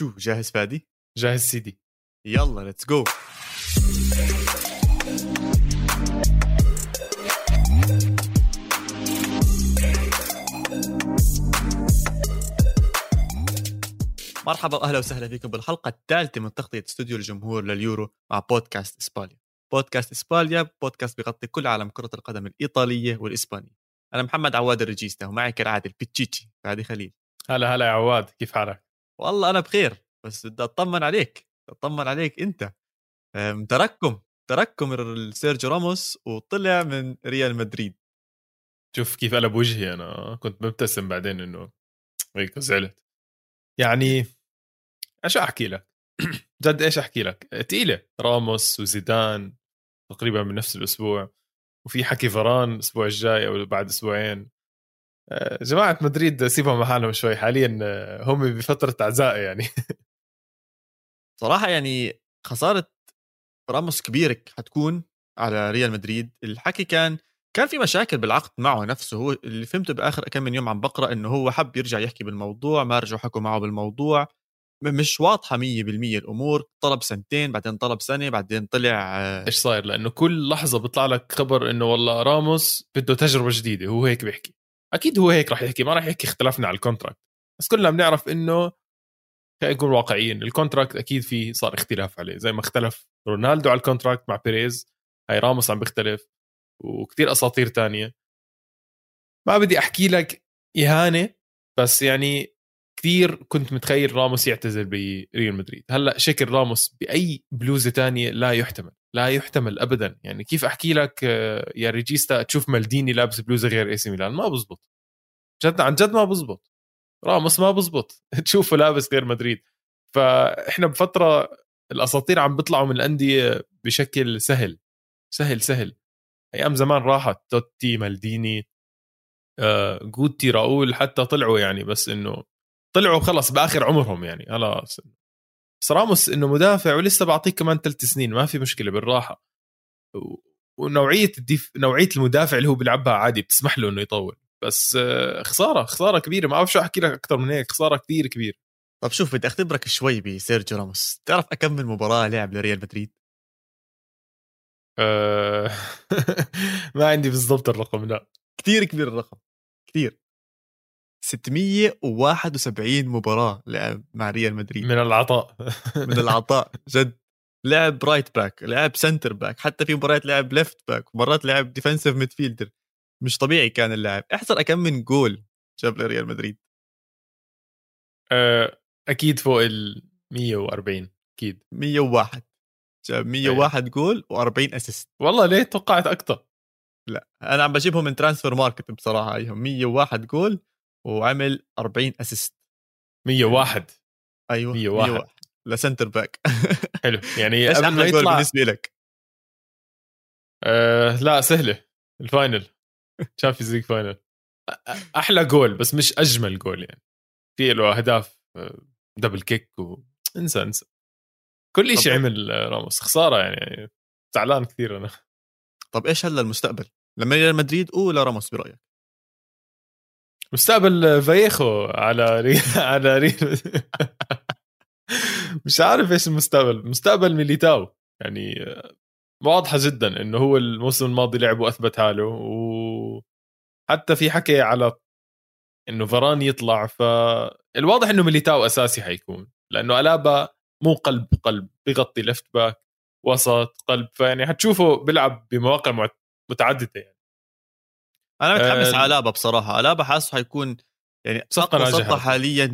شو جاهز فادي؟ جاهز سيدي يلا let's go مرحبا وأهلا وسهلا فيكم بالحلقة الثالثة من تغطية استوديو الجمهور لليورو مع بودكاست إسبانيا. بودكاست إسبانيا بودكاست بيغطي كل عالم كرة القدم الإيطالية والإسبانية. أنا محمد عواد الرجيستا ومعي كالعادة البيتشيتشي فادي خليل. هلا هلا يا عواد كيف حالك؟ والله أنا بخير بس بدي أطمن عليك أطمن عليك أنت. تركم تركم سيرجيو راموس وطلع من ريال مدريد. شوف كيف قلب وجهي أنا كنت مبتسم بعدين إنه هيك زعلت. يعني إيش أحكي لك؟ جد إيش أحكي لك؟ تقيلة. راموس وزيدان تقريبا من نفس الأسبوع وفي حكي فران الأسبوع الجاي أو بعد أسبوعين. جماعة مدريد سيبهم محلهم شوي. حاليا آه، هم بفترة عزاء يعني. صراحة يعني خسارة راموس كبيرة حتكون على ريال مدريد. الحكي كان كان في مشاكل بالعقد معه نفسه. هو اللي فهمته بآخر كم من يوم عم بقرأ إنه هو حب يرجع يحكي بالموضوع ما رجعوا حكوا معه بالموضوع. مش واضحة 100% الأمور. طلب سنتين بعدين طلب سنة بعدين طلع آه، إيش صاير؟ لأنه كل لحظة بيطلع لك خبر إنه والله راموس بده تجربة جديدة. هو هيك بيحكي. أكيد هو هيك راح يحكي ما راح يحكي اختلفنا على ال contract بس كلنا بنعرف إنه خلينا نكون واقعيين ال contract أكيد في صار اختلاف عليه. زي ما اختلف رونالدو على ال contract مع بيريز هاي راموس عم بيختلف وكثير أساطير تانية. ما بدي أحكي لك إهانة بس يعني كثير كنت متخيل راموس يعتزل بريال مدريد. هلأ شكل راموس بأي بلوزة تانية لا يحتمل. لا يحتمل ابدا. يعني كيف أحكي لك آه، يا ريجيستا تشوف مالديني لابس بلوزة غير AC Milan؟ ما بزبط. جد عن جد ما بزبط. راموس ما بزبط. تشوفه لابس غير مدريد. فإحنا بفترة الأساطير عم بيطلعوا من الأندية بشكل سهل. سهل سهل. أيام زمان راحت. توتي مالديني آه جوتي راؤول حتى طلعوا يعني بس إنه طلعوا خلص بآخر عمرهم يعني. خلاص. بس راموس إنه مدافع ولسه بعطيك كمان ثلاث سنين ما في مشكلة بالراحة. ونوعية الديف... نوعية المدافع اللي هو بيلعبها عادي بتسمح له إنه يطول. بس آه، خسارة خسارة كبيرة. ما بعرف شو أحكي لك أكثر من هيك. خسارة كثير كبيرة. طب شوف بدي أختبرك شوي بسيرجيو راموس. تعرف اكمل مباراة لعب لريال مدريد؟ أه... ما عندي بالضبط الرقم لا. كثير كبير الرقم. كثير. 671 مباراة لعب مع ريال مدريد. من العطاء. من العطاء جد. لعب right back لعب center back حتى في مباريات لعب left back مرات لعب defensive midfielder مش طبيعي كان اللاعب. أحسن كم من جول جاب لريال مدريد. أه أكيد فوق ال 140 أكيد. 101 جاب 101 أيه. جول و40 assist والله ليه توقعت أكثر لا أنا عم بجيبهم من Transfermarkt بصراحة هيهم 101 جول وعمل 40 assist 101 أيوه 101, 101. ل center back حلو. يعني قبل ما يطلع بالنسبة لك؟ أه لا سهلة. ال final Champions League final أحلى جول بس مش أجمل جول يعني. في له أهداف double kick و... انسى انسى. كل شيء عمل راموس. خسارة يعني زعلان كثير أنا. طب إيش هلا المستقبل؟ لما ريال مدريد ولا راموس برأيك؟ مستقبل فايخو على ري... على ري... مش عارف إيش المستقبل. مستقبل ميليتاو. يعني واضحة جدا إنه هو الموسم الماضي لعب واثبت حاله وحتى في حكي على إنه فران يطلع فالواضح إنه ميليتاو أساسي حيكون لأنه ألابا مو قلب قلب بيغطي left back وسط قلب فيعني حتشوفه بيلعب بمواقع متعددة يعني. أنا متحمس آه على ألابا بصراحة. ألابا حاسه حيكون يعني صفقة صفقة حاليا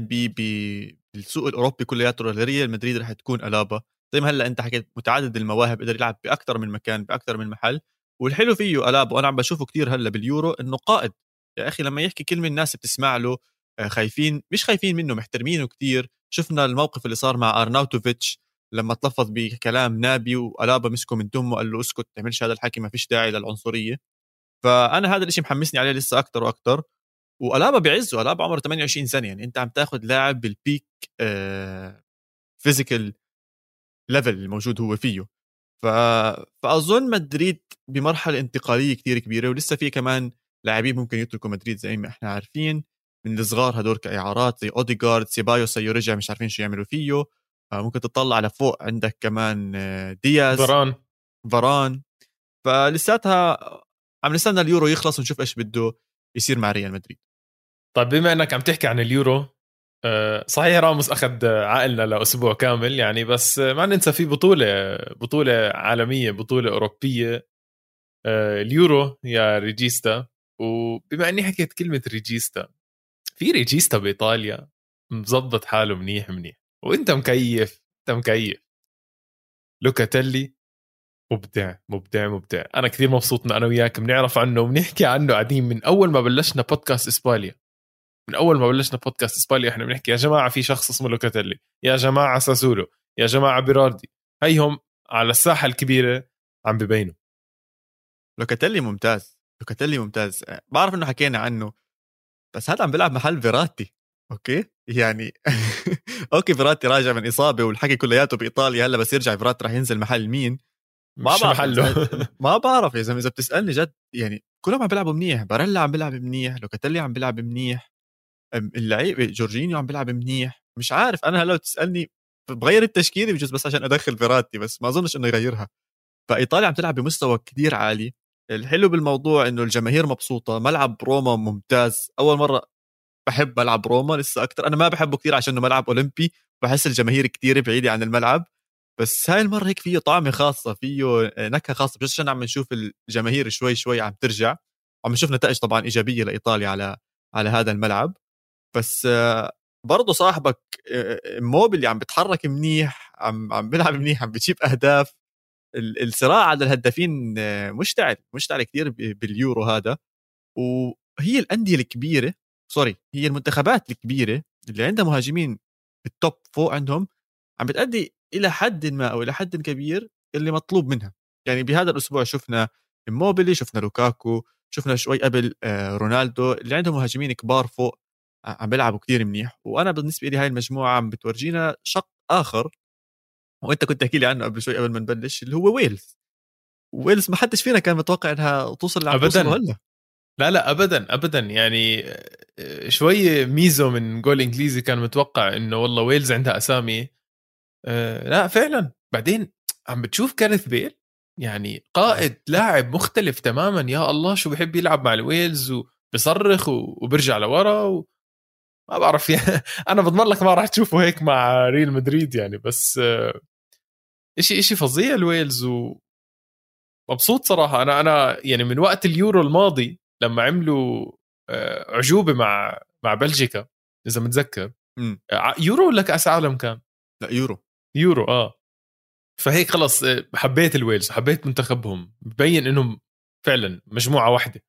بالسوق الأوروبي كلياته. لريال مدريد رح تكون ألابا. زي ما هلأ أنت حكيت متعدد المواهب قدر يلعب باكثر من مكان باكثر من محل. والحلو فيه ألابا وأنا عم بشوفه كثير هلأ باليورو إنه قائد. يا أخي لما يحكي كلمة الناس بتسمع له آه، خايفين مش خايفين منه محترمينه كثير شفنا الموقف اللي صار مع أرناوتوفيتش لما تلفظ بكلام نابي وألابا مسكه من تمه قال له اسكت تعملش هذا الحكي ما فيش داعي للعنصرية. فأنا هذا الشيء محمسني عليه لسه أكثر وأكثر وألابا بيعزه ألابا عمره 28 سنة يعني أنت عم تاخذ لاعب بال peak physical level الموجود هو فيه. ف... فأظن مدريد بمرحلة انتقالية كثير كبيرة ولسه في كمان لاعبين ممكن يتركوا مدريد زي ما إحنا عارفين من الصغار هدول كإعارات زي اوديجارد سيبايوس سيو رجع مش عارفين شو يعملوا فيه آه، ممكن تطلع لفوق عندك كمان دياز فران فران فلساتها عم نستنى اليورو يخلص ونشوف إيش بده يصير مع ريال مدريد. طيب بما إنك عم تحكي عن اليورو آه، صحيح راموس أخذ عقلنا لأسبوع كامل يعني بس ما ننسى في بطولة بطولة عالمية بطولة أوروبية اليورو يا regista. وبما إني حكيت كلمة regista في regista بإيطاليا مظبط حاله منيح منيح. وإنت مكيف إنت مكيف. لوكاتيلي مبدع مبدع مبدع. أنا كثير مبسوط ان أنا وياك بنعرف عنه وبنحكي عنه قاعدين من أول ما بلشنا بودكاست إسبانيا. من أول ما بلشنا بودكاست إسبانيا إحنا بنحكي يا جماعة في شخص اسمه لوكاتيلي يا جماعة ساسولو يا جماعة بيراردي. هيهم على الساحة الكبيرة عم ببينوا. لوكاتيلي ممتاز لوكاتيلي ممتاز. بعرف إنه حكينا عنه بس هذا عم بيلعب محل فيراتي أوكي؟ يعني أوكي فيراتي راجع من إصابة والحكي كلياته بإيطاليا هلأ بس يرجع فيراتي راح ينزل محل مين؟ ما بعرف محله. ما بعرف يا زلمه إذا بتسألني جد يعني كلهم عم بيلعبوا منيح باريلا عم بيلعب منيح لوكاتيلي عم بيلعب منيح اللعيبه جورجينيو عم بيلعب منيح. مش عارف أنا هلأ تسألني بغير التشكيلة بجوز بس عشان أدخل فيراتي بس ما أظنش إنه يغيرها. فإيطاليا عم تلعب بمستوى كثير عالي. الحلو بالموضوع إنه الجماهير مبسوطة ملعب روما ممتاز. أول مرة بحب ملعب روما لسه أكثر أنا ما بحبه كثير عشان ملعب أولمبي بحس الجماهير كثير بعيدة عن الملعب. بس هاي المرة هيك فيه طعمة خاصة فيه نكهة خاصة. بس عشان عم نشوف الجماهير شوي شوي عم ترجع عم نشوف نتائج طبعا إيجابية لإيطاليا على على هذا الملعب. بس برضه صاحبك إيموبيلي عم بتحرك منيح عم عم بيلعب منيح عم بتجيب أهداف. الصراع على الهدافين مشتعل مشتعل كثير باليورو هذا. وهي الأندية الكبيرة sorry هي المنتخبات الكبيرة اللي عندها مهاجمين بال top فوق عندهم عم بتأدي إلى حد ما أو إلى حد كبير اللي مطلوب منها. يعني بهذا الأسبوع شفنا إيموبيلي شفنا لوكاكو شفنا شوي قبل آه، رونالدو اللي عندهم مهاجمين كبار فوق عم بيلعبوا كثير منيح. وأنا بالنسبة لي هاي المجموعة عم بتورجينا شق آخر. وأنت كنت تحكي لي عنه قبل شوي قبل ما نبلش اللي هو ويلز. ويلز ما حدش فينا كان متوقع إنها توصل عم ابدا. هلا لا لا ابدا ابدا. يعني آه، شوي ميزو من جول إنجليزي كان متوقع إنه والله ويلز عندها أسامي. آه لا فعلا. بعدين عم بتشوف كارث بيل؟ يعني قائد لاعب مختلف تماما. يا الله شو بحب يلعب مع الويلز وبصرخ وبرجع لورا و... ما بعرف. يعني أنا بضمن لك ما راح تشوفه هيك مع ريال مدريد يعني بس آه، إشي إشي فظيع الويلز و مبسوط صراحة. أنا أنا يعني من وقت اليورو الماضي لما عملوا آه، أعجوبة مع مع بلجيكا إذا متذكر. يورو ولا كأس عالم كان؟ لا يورو. يورو آه. فهيك خلص آه، حبيت الويلز حبيت منتخبهم. ببين إنهم فعلا مجموعة واحدة.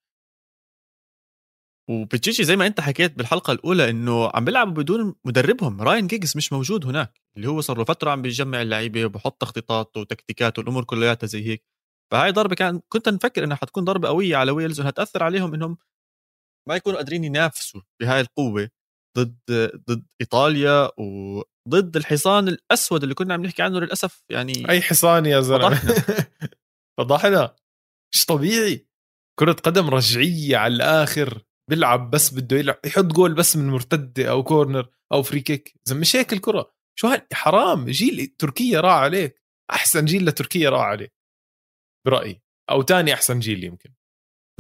وبتشي شي زي ما أنت حكيت بالحلقة الأولى إنه عم بيلعبوا بدون مدربهم. راين جيجز مش موجود هناك اللي هو صار له فترة عم بيجمع اللعيبة وبحط تخطيطات وتكتيكات والأمور كلياتها زي هيك. فهاي ضربة كان كنت نفكر إنها حتكون ضربة قوية على ويلز وإنها تأثر عليهم إنهم ما يكونوا قادرين ينافسوا بهاي القوة ضد ضد إيطاليا وضد الحصان الأسود اللي كنا عم نحكي عنه للأسف يعني أي حصان يا زلمة؟ فضحنا. مش طبيعي؟ كرة قدم رجعية على الآخر بيلعب بس بده يلعب يحط جول بس من مرتدة أو corner أو free kick إذا مش هيك الكرة. شو هال حرام. جيل تركيا راح عليك. أحسن جيل لتركيا راح عليه برأيي. أو تاني أحسن جيل يمكن.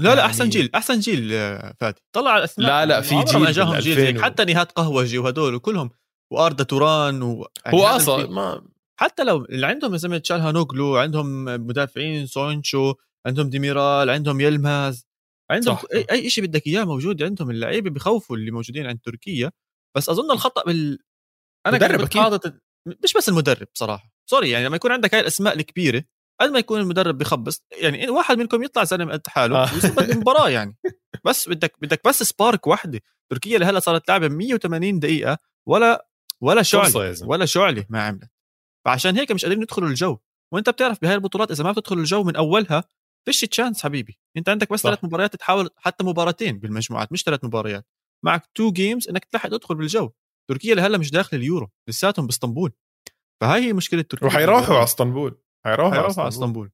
لا لا أحسن يعني جيل. أحسن جيل آه، فادي. طلع على الاسماء لا لا في جيل ما جاهم جيل. حتى نهاد قهوجي وهدول وكلهم وأردا توران و... يعني هو أصلا ما حتى لو اللي عندهم يا زلمه تشالهانأوغلو عندهم مدافعين سويونجو عندهم ديميرال عندهم يلماز عندهم صح. أي, أي شيء بدك إياه موجود عندهم اللعيبة بخوفوا اللي موجودين عند تركيا. بس أظن الخطأ بال أنا مدرب أكيد. مش بس المدرب صراحة sorry يعني لما يكون عندك هاي الأسماء الكبيرة قد ما يكون المدرب بخبص يعني واحد منكم يطلع زلمه قد حاله آه. المباراه يعني. بس بدك بدك بس spark وحده تركيا لهلأ صارت لعبه 180 دقيقة ولا ولا شعله ولا شعله ما عملت. فعشان هيك مش قادرين يدخلوا الجو. وانت بتعرف بهاي البطولات إذا ما بتدخل الجو من أولها فيش chance حبيبي. أنت عندك بس ثلاث مباريات تحاول حتى مباراتين بالمجموعات مش ثلاث مباريات. معك two games إنك تلحق تدخل بالجو. تركيا لهلا مش داخل اليورو لساتهم بإسطنبول. فهاي هي مشكلة تركيا. وحيروحوا على إسطنبول. حيروحوا على إسطنبول.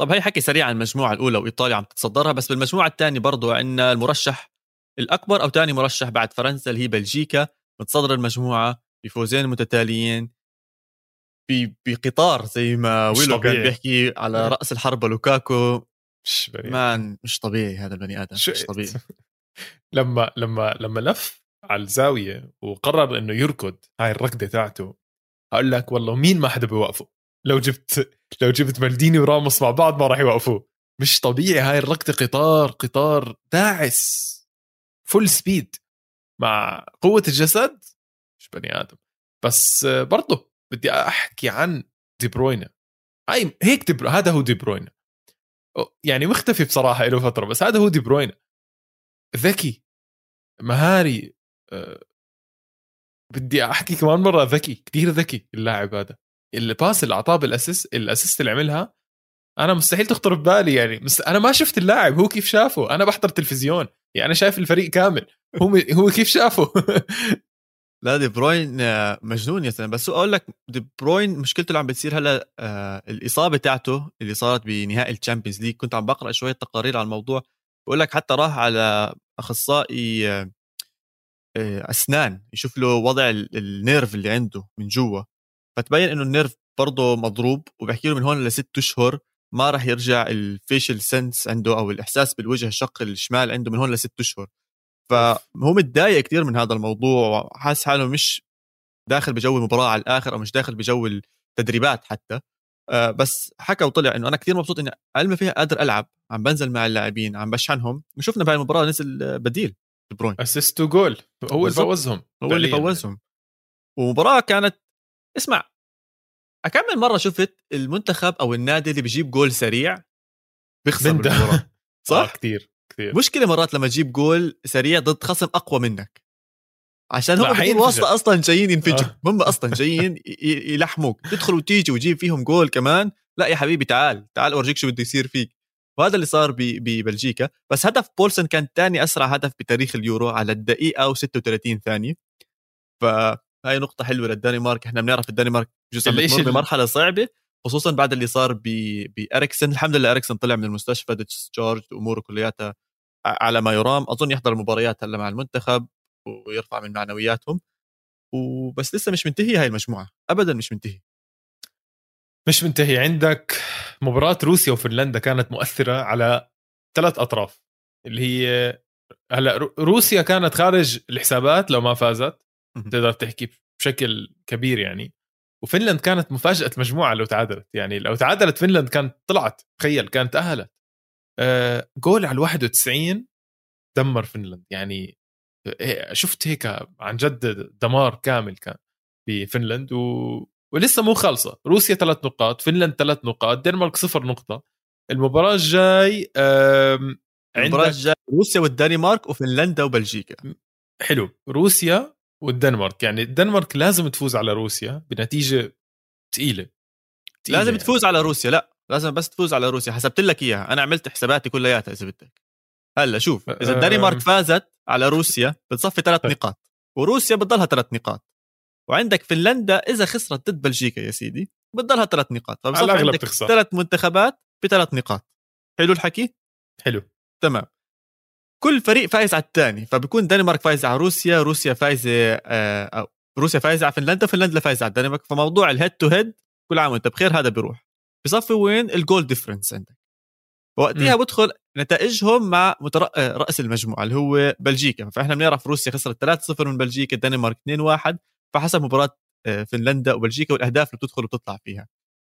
طب هي حكي سريع عن المجموعة الأولى وإيطاليا عم تتصدرها بس بالمجموعة الثانية برضه عندنا المرشح الأكبر أو ثاني مرشح بعد فرنسا اللي هي بلجيكا. متصدر المجموعة بفوزين متتاليين بقطار زي ما ويلو كان بيحكي على رأس الحربه لوكاكو. مش مان مش طبيعي هذا البني آدم مش طبيعي. لما لما لما لف على الزاوية وقرر إنه يركض هاي الركضة تاعته أقول لك والله مين ما حدا بيوقفه؟ لو جبت لو جبت مالديني وراموس مع بعض ما راح يوقفوه. مش طبيعي هاي الركضة قطار قطار داعس. full speed مع قوة الجسد مش بني آدم. بس برضه بدي أحكي عن دي بروينا هاي هيك دي هذا هو دي بروينا يعني مختفي بصراحة له فترة بس هذا هو دي بروينا ذكي مهاري أه بدي أحكي كمان مرة ذكي كثير ذكي اللاعب هذا. ال pass اللي أعطاه بال assist ال assist اللي عملها أنا مستحيل تخطر ببالي يعني. مست... أنا ما شفت اللاعب هو كيف شافه؟ أنا بحضر تلفزيون. يعني أنا شايف الفريق كامل. هو م... هو كيف شافه؟ لا دي بروين آه، مجنون يا سلام. بس أقول لك دي بروين مشكلته اللي عم بتصير هلأ آه الإصابة تاعته اللي صارت بنهائي الشامبيونز ليج كنت عم بقرأ شوية تقارير على الموضوع. بقول لك حتى راح على أخصائي آه أسنان يشوف له وضع ال nerve اللي عنده من جوا. فتبين إنه ال nerve برضه مضروب وبحكي له من هون لست أشهر. ما راح يرجع ال facial sense عنده أو الإحساس بالوجه الشق الشمال عنده من هون لست أشهر. فهو متضايق كثير من هذا الموضوع وحاس حاله مش داخل بجو المباراة على الآخر أو مش داخل بجو التدريبات حتى. آه، بس حكى وطلع إنه أنا كثير مبسوط إني علمي فيها قادر ألعب عم بنزل مع اللاعبين عم بشحنهم وشفنا بهاي المباراة نزل بديل بروين. assist goal هو اللي فوزهم هو اللي فوزهم ومباراة كانت اسمع اكمل مرة شفت المنتخب أو النادي اللي بيجيب جول سريع بيخسر بالمباراة؟ صح؟ آه كثير كثير مشكله مرات لما تجيب جول سريع ضد خصم أقوى منك. عشان هم بالواسطه أصلا جايين ينفجروا آه. هم أصلا جايين يلحموك. تدخل وتيجي وتجيب فيهم جول كمان. لا يا حبيبي تعال تعال أورجيك شو بده يصير فيك. وهذا اللي صار ببلجيكا بس هدف بولسن كان ثاني أسرع هدف بتاريخ اليورو على الدقيقة و36 ثانية. فهاي نقطة حلوة للدنمارك. إحنا بنعرف الدنمارك جزء بتمر بمرحلة صعبة خصوصا بعد اللي صار بإريكسن الحمد لله إريكسن طلع من المستشفى discharge أموره كلياتها على ما يرام. أظن يحضر المباريات هلا مع المنتخب ويرفع من معنوياتهم. وبس لسه مش منتهي هاي المجموعة. ابدا مش منتهي. مش منتهي. عندك مباراة روسيا وفنلندا كانت مؤثرة على ثلاث أطراف. اللي هي هلا روسيا كانت خارج الحسابات لو ما فازت. تقدر تحكي بشكل كبير يعني. وفنلند كانت مفاجأة مجموعة لو تعادلت. يعني لو تعادلت فنلند كانت طلعت. تخيل كانت تأهلت آه جول على 91 دمر فنلند. يعني آه، شفت هيك عن جد دمار كامل كان بفنلند و... ولسه مو خالصة. روسيا ثلاث نقاط فنلند ثلاث نقاط دنمارك صفر نقطة. المباراة الجاي المباراة الجاي روسيا والدنمارك وفنلندا وبلجيكا. حلو. روسيا والدنمارك. يعني الدنمارك لازم تفوز على روسيا بنتيجة ثقيله لازم يعني. تفوز على روسيا. لا لازم بس تفوز على روسيا. حسبت لك إياها. أنا عملت حساباتي كلياتها إذا بدك. هلأ شوف إذا الدنمارك فازت على روسيا بتصفي ثلاث طيب. نقاط. وروسيا بتضلها ثلاث نقاط. وعندك فنلندا إذا خسرت ضد بلجيكا يا سيدي بتضلها ثلاث نقاط. فبصفي عندك. ثلاث منتخبات بثلاث نقاط. حلو الحكي؟ حلو. تمام. كل فريق فايز على الثاني فبكون الدنمارك فايزه على روسيا روسيا فايزة آه روسيا فايزة على فنلندا فنلندا فايزة على الدنمارك. فموضوع ال head to head كل عام وأنت بخير هذا بيروح. بصفي وين ال goal difference عندك. وقتها بدخل نتائجهم مع متر... آه، رأس المجموعة اللي هو بلجيكا. فإحنا بنعرف روسيا خسرت 3-0 من بلجيكا الدنمارك 2-1 فحسب مباراة آه، فنلندا وبلجيكا والأهداف اللي بتدخل وبتطلع فيها.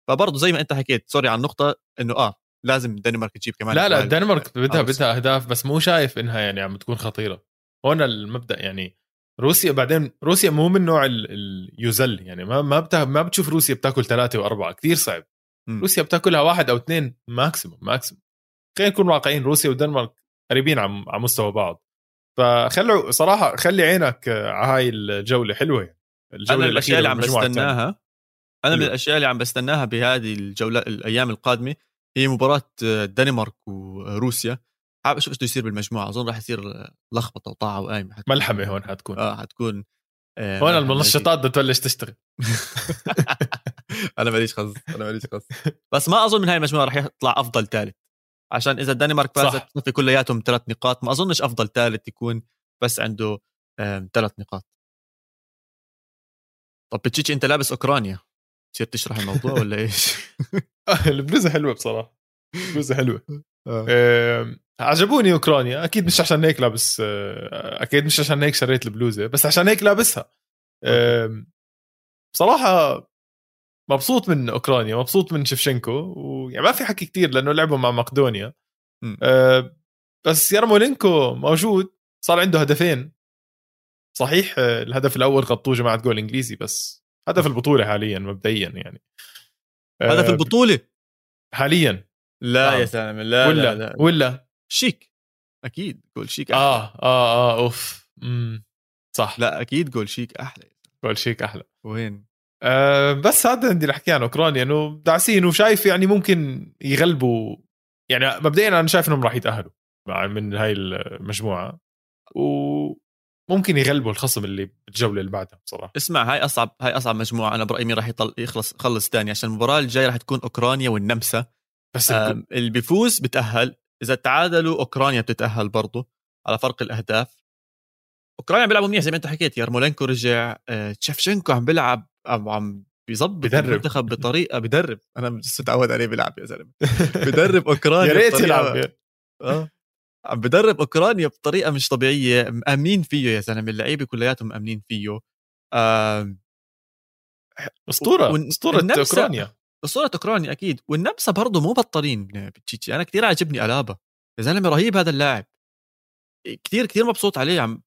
فبرضه زي ما أنت حكيت sorry على النقطة إنه آه لازم الدنمارك تجيب كمان لا لا الدنمارك بدها بدها أهداف بس مو شايف إنها يعني عم تكون خطيرة. هون المبدأ يعني روسيا بعدين روسيا مو من نوع ال usual يعني ما ما بتا ما بتشوف روسيا بتاكل ثلاثة وأربعة كثير صعب. م. روسيا بتاكلها واحد أو اثنين maximum maximum خلينا نكون واقعيين روسيا والدنمارك قريبين على على مستوى بعض. فخلوا صراحة خلي عينك على هاي الجولة حلوة يعني. الجولة أنا الأشياء اللي عم بستناها أنا من الأشياء اللي عم بستناها بهذه الجولة الأيام القادمة هي مباراة الدنمارك وروسيا. حابب أشوف إيش بده يصير بالمجموعة. أظن راح يصير لخبطة وطاعه وقايمة ملحمة هون حتكون. آه حتكون آه هون المنشطات بدها تبلش تشتغل. أنا ماليش خص أنا ماليش خص. بس ما أظن من هاي المجموعة راح يطلع أفضل ثالث. عشان إذا الدنمارك فازت في كلياتهم ثلاث نقاط. ما أظنش أفضل ثالث يكون بس عنده ثلاث نقاط. طب بتشيتش أنت لابس أوكرانيا. تصير تشرح الموضوع ولا إيش؟ البلوزة حلوة بصراحة. البلوزة حلوة. آه. عجبوني أوكرانيا. أكيد مش عشان هيك لابس آه، أكيد مش عشان هيك شريت البلوزة بس عشان هيك لابسها. آه. بصراحة مبسوط من أوكرانيا مبسوط من شفشنكو ويعني ما في حكي كتير لأنه لعبوا مع مقدونيا. آه بس يارمولينكو موجود صار عنده هدفين. صحيح الهدف الأول غطوه جماعة جول إنجليزي بس هدف البطولة حاليا مبدئيا يعني. هدف البطولة؟ حاليا. لا آه. يا سلام لا ولا لا. لا. ولا. شيك. أكيد جول شيك أحلى. آه آه آه أوف. مم. صح. لا أكيد جول شيك أحلى. جول شيك أحلى. وين؟ آه بس هذا عندي احكي عن أوكرانيا إنه داعسين وشايف يعني ممكن يغلبوا. يعني مبدئيا أنا شايف إنهم راح يتأهلوا من هاي المجموعة. وممكن يغلبوا الخصم اللي بالجولة اللي بعدها بصراحة. اسمع هاي أصعب هاي أصعب مجموعة. أنا برأيي مين راح يطل يخلص يخلص ثاني. عشان المباراة الجاية راح تكون أوكرانيا والنمسا. بس اللي بيفوز بتأهل. إذا تعادلوا أوكرانيا بتتأهل برضه على فرق الأهداف. أوكرانيا بيلعبوا منيح زي ما أنت حكيت. يارمولينكو رجع آه، تشفشنكو عم بيلعب عم بيظبط المنتخب بطريقة بدرب أنا متعود عليه بيلعب يا زلمة. بدرب أوكرانيا يا ريت يلعب آه. عم بدرب أوكرانيا بطريقة مش طبيعية. مامنين فيه يا زلمة اللعيبة كلياتهم مامنين فيه. آه أسطورة أسطورة أوكرانيا. أسطورة أوكرانيا أكيد. والنمسا برضه مو بطلين بتشيتشي. أنا كثير عاجبني ألابا. يا زلمة رهيب هذا اللاعب. كثير كثير مبسوط عليه. عم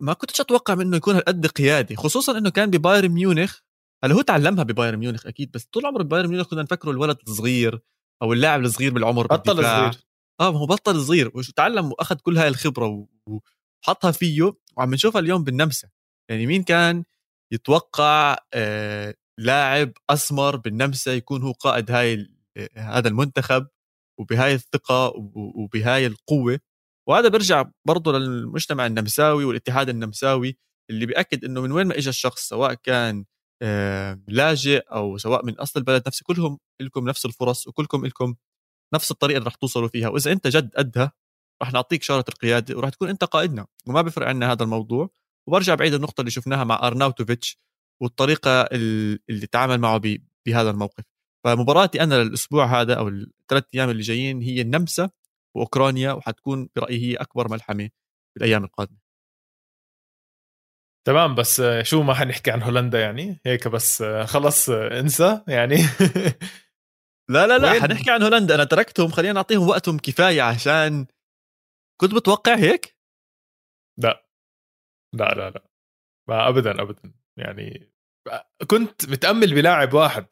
ما كنتش أتوقع منه يكون هالقد قيادي خصوصا إنه كان ببايرن ميونخ. هلأ هو تعلمها ببايرن ميونخ أكيد بس طول عمره ببايرن ميونخ كنا نفكره الولد الصغير أو اللاعب الصغير بالعمر بطل صغير. آه هو بطل صغير وتعلم واخذ كل هاي الخبرة وحطها فيه وعم نشوفها اليوم بالنمسا. يعني مين كان يتوقع آه لاعب أسمر بالنمسا يكون هو قائد هاي هذا المنتخب وبهاي الثقة وبهاي القوة؟ وهذا بيرجع برضه للمجتمع النمساوي والاتحاد النمساوي اللي بيأكد إنه من وين ما اجى الشخص سواء كان آه، لاجئ أو سواء من أصل البلد نفسه كلهم لكم نفس الفرص وكلكم لكم نفس الطريقة اللي رح توصلوا فيها وإذا أنت جد قدها رح نعطيك شاره القيادة ورح تكون أنت قائدنا وما بيفرق عنا هذا الموضوع. وبرجع بعيد النقطة اللي شفناها مع أرناوتوفيتش والطريقة اللي تعامل معه بهذا الموقف. فمباراتي أنا للأسبوع هذا أو الثلاث أيام اللي جايين هي النمسا وأوكرانيا وحتكون برأيي هي أكبر ملحمة في الأيام القادمة. تمام بس شو ما حنحكي عن هولندا يعني؟ هيك بس خلص انسى يعني. لا لا لا حنحكي عن هولندا. أنا تركتهم خلينا نعطيهم وقتهم كفاية عشان كنت متوقع هيك؟ لا. لا لا لا. ما ابدا ابدا. يعني كنت متأمل بلاعب واحد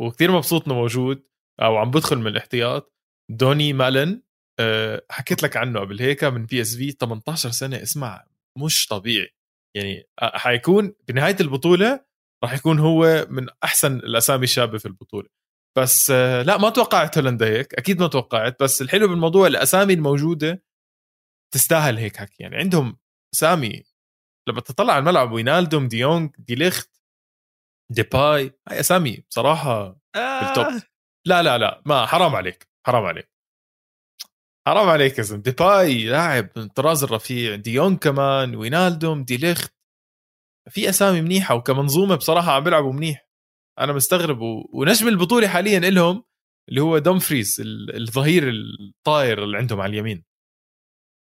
وكثير مبسوط إنه موجود أو عم بدخل من الاحتياط. دوني مالن. أه حكيت لك عنه قبل هيك من PSV 18 سنة اسمع مش طبيعي. يعني حيكون بنهاية البطولة راح يكون هو من أحسن الأسامي الشابة في البطولة. بس أه لا ما توقعت هولندا هيك أكيد ما توقعت بس الحلو بالموضوع الأسامي الموجودة تستاهل هيك حكي. يعني عندهم أسامي لما تطلع على الملعب وينالدوم دي يونج دي ليخت ديباي هاي أسامي بصراحة آه. بال top لا لا لا ما حرام عليك حرام عليك. حرام عليك يا زلمة. ديباي لاعب من الطراز الرفيع دي يونج كمان وينالدوم دي ليخت. في أسامي منيحة وكمنظومة بصراحة عم بيلعبوا منيح. أنا مستغرب و... ونجم البطولة حاليا لهم اللي هو دومفريز الظهير الطاير اللي عندهم على اليمين.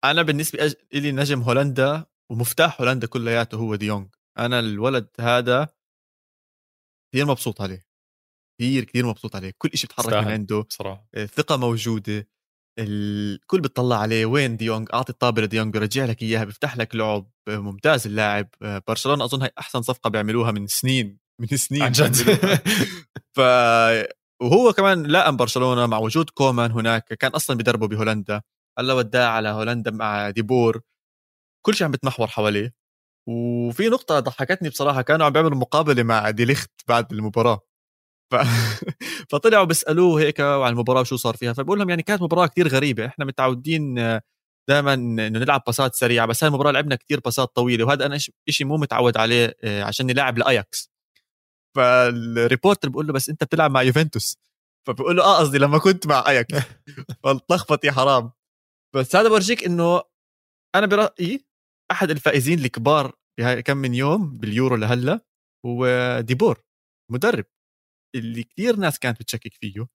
أنا بالنسبة لي نجم هولندا ومفتاح هولندا كلياته هو ديونج أنا الولد هذا كثير مبسوط عليه. كثير كثير مبسوط عليه. كل شيء بتحرك من عنده. بصراحة. الثقه موجودة. الكل بتطلع عليه وين ديونج أعطي الطابة لديونج بيرجع لك إياها بيفتح لك لعب ممتاز اللاعب. برشلونة أظن هي أحسن صفقة بيعملوها من سنين. من سنين عن جد. ف وهو كمان لائم برشلونة مع وجود كومان هناك كان أصلا بدربه بهولندا. هلا وداه على هولندا مع ديبور. كل شيء عم بتمحور حواليه. وفي نقطة ضحكتني بصراحة كانوا عم بيعملوا مقابلة مع ديليخت بعد المباراة. ف... فطلعوا بيسألوه هيك عن المباراة وشو صار فيها. فبقول لهم يعني كانت مباراة كثير غريبة. إحنا متعودين دائما إنه نلعب باصات سريعة بس هاي المباراة لعبنا كثير باصات طويلة وهذا أنا شيء مو متعود عليه آه، عشان بلعب لأياكس. فال reporter بقول له بس أنت بتلعب مع يوفنتوس. فبقول له آه قصدي لما كنت مع اياكس فالتلخبط يا حرام. بس هذا برجيك إنه أنا برأيي أحد الفائزين الكبار بهاي كم من يوم باليورو لهلأ هو ديبور مدرب. اللي كثير ناس كانت بتشكك فيه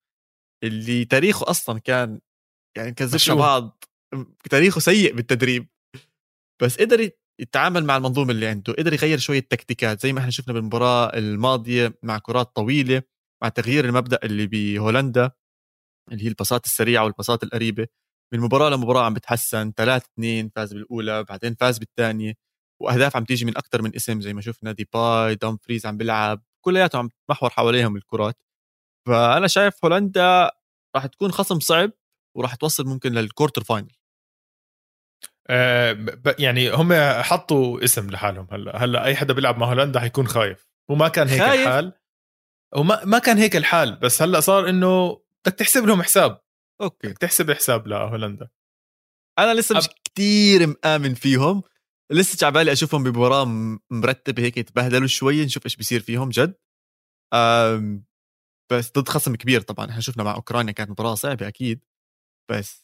اللي تاريخه أصلا كان يعني كذبنا بعض تاريخه سيء بالتدريب. بس قدر يتعامل مع المنظومة اللي عنده قدر يغير شوية تكتيكات زي ما إحنا شفنا بالمباراة الماضية مع كرات طويلة مع تغيير المبدأ اللي بهولندا اللي هي الباصات السريعة والباصات القريبة. من مباراة لمباراة عم بتحسن 3 2 فاز بالأولى بعدين فاز بالثانيه وأهداف عم تيجي من أكثر من اسم زي ما شفنا ديباي دمفريز عم بيلعب كلياتهم عم تمحور حواليهم الكرات. فأنا شايف هولندا راح تكون خصم صعب وراح توصل ممكن لل quarter final آه يعني هم حطوا اسم لحالهم. هلا هلا أي حدا بيلعب مع هولندا حيكون خايف. وما كان هيك خايف. الحال. وما ما كان هيك الحال. بس هلا صار إنه بدك تحسب لهم حساب. أوكي. بدك تحسب حساب لهولندا. أنا لسه مش كتير مآمن فيهم. لسه تعبالي أشوفهم بمباراة مرتبة هيك يتبهدلوا شوي نشوف إيش بيصير فيهم جد. بس ضد خصم كبير طبعا. إحنا شفنا مع أوكرانيا كانت مباراة صعبة أكيد. بس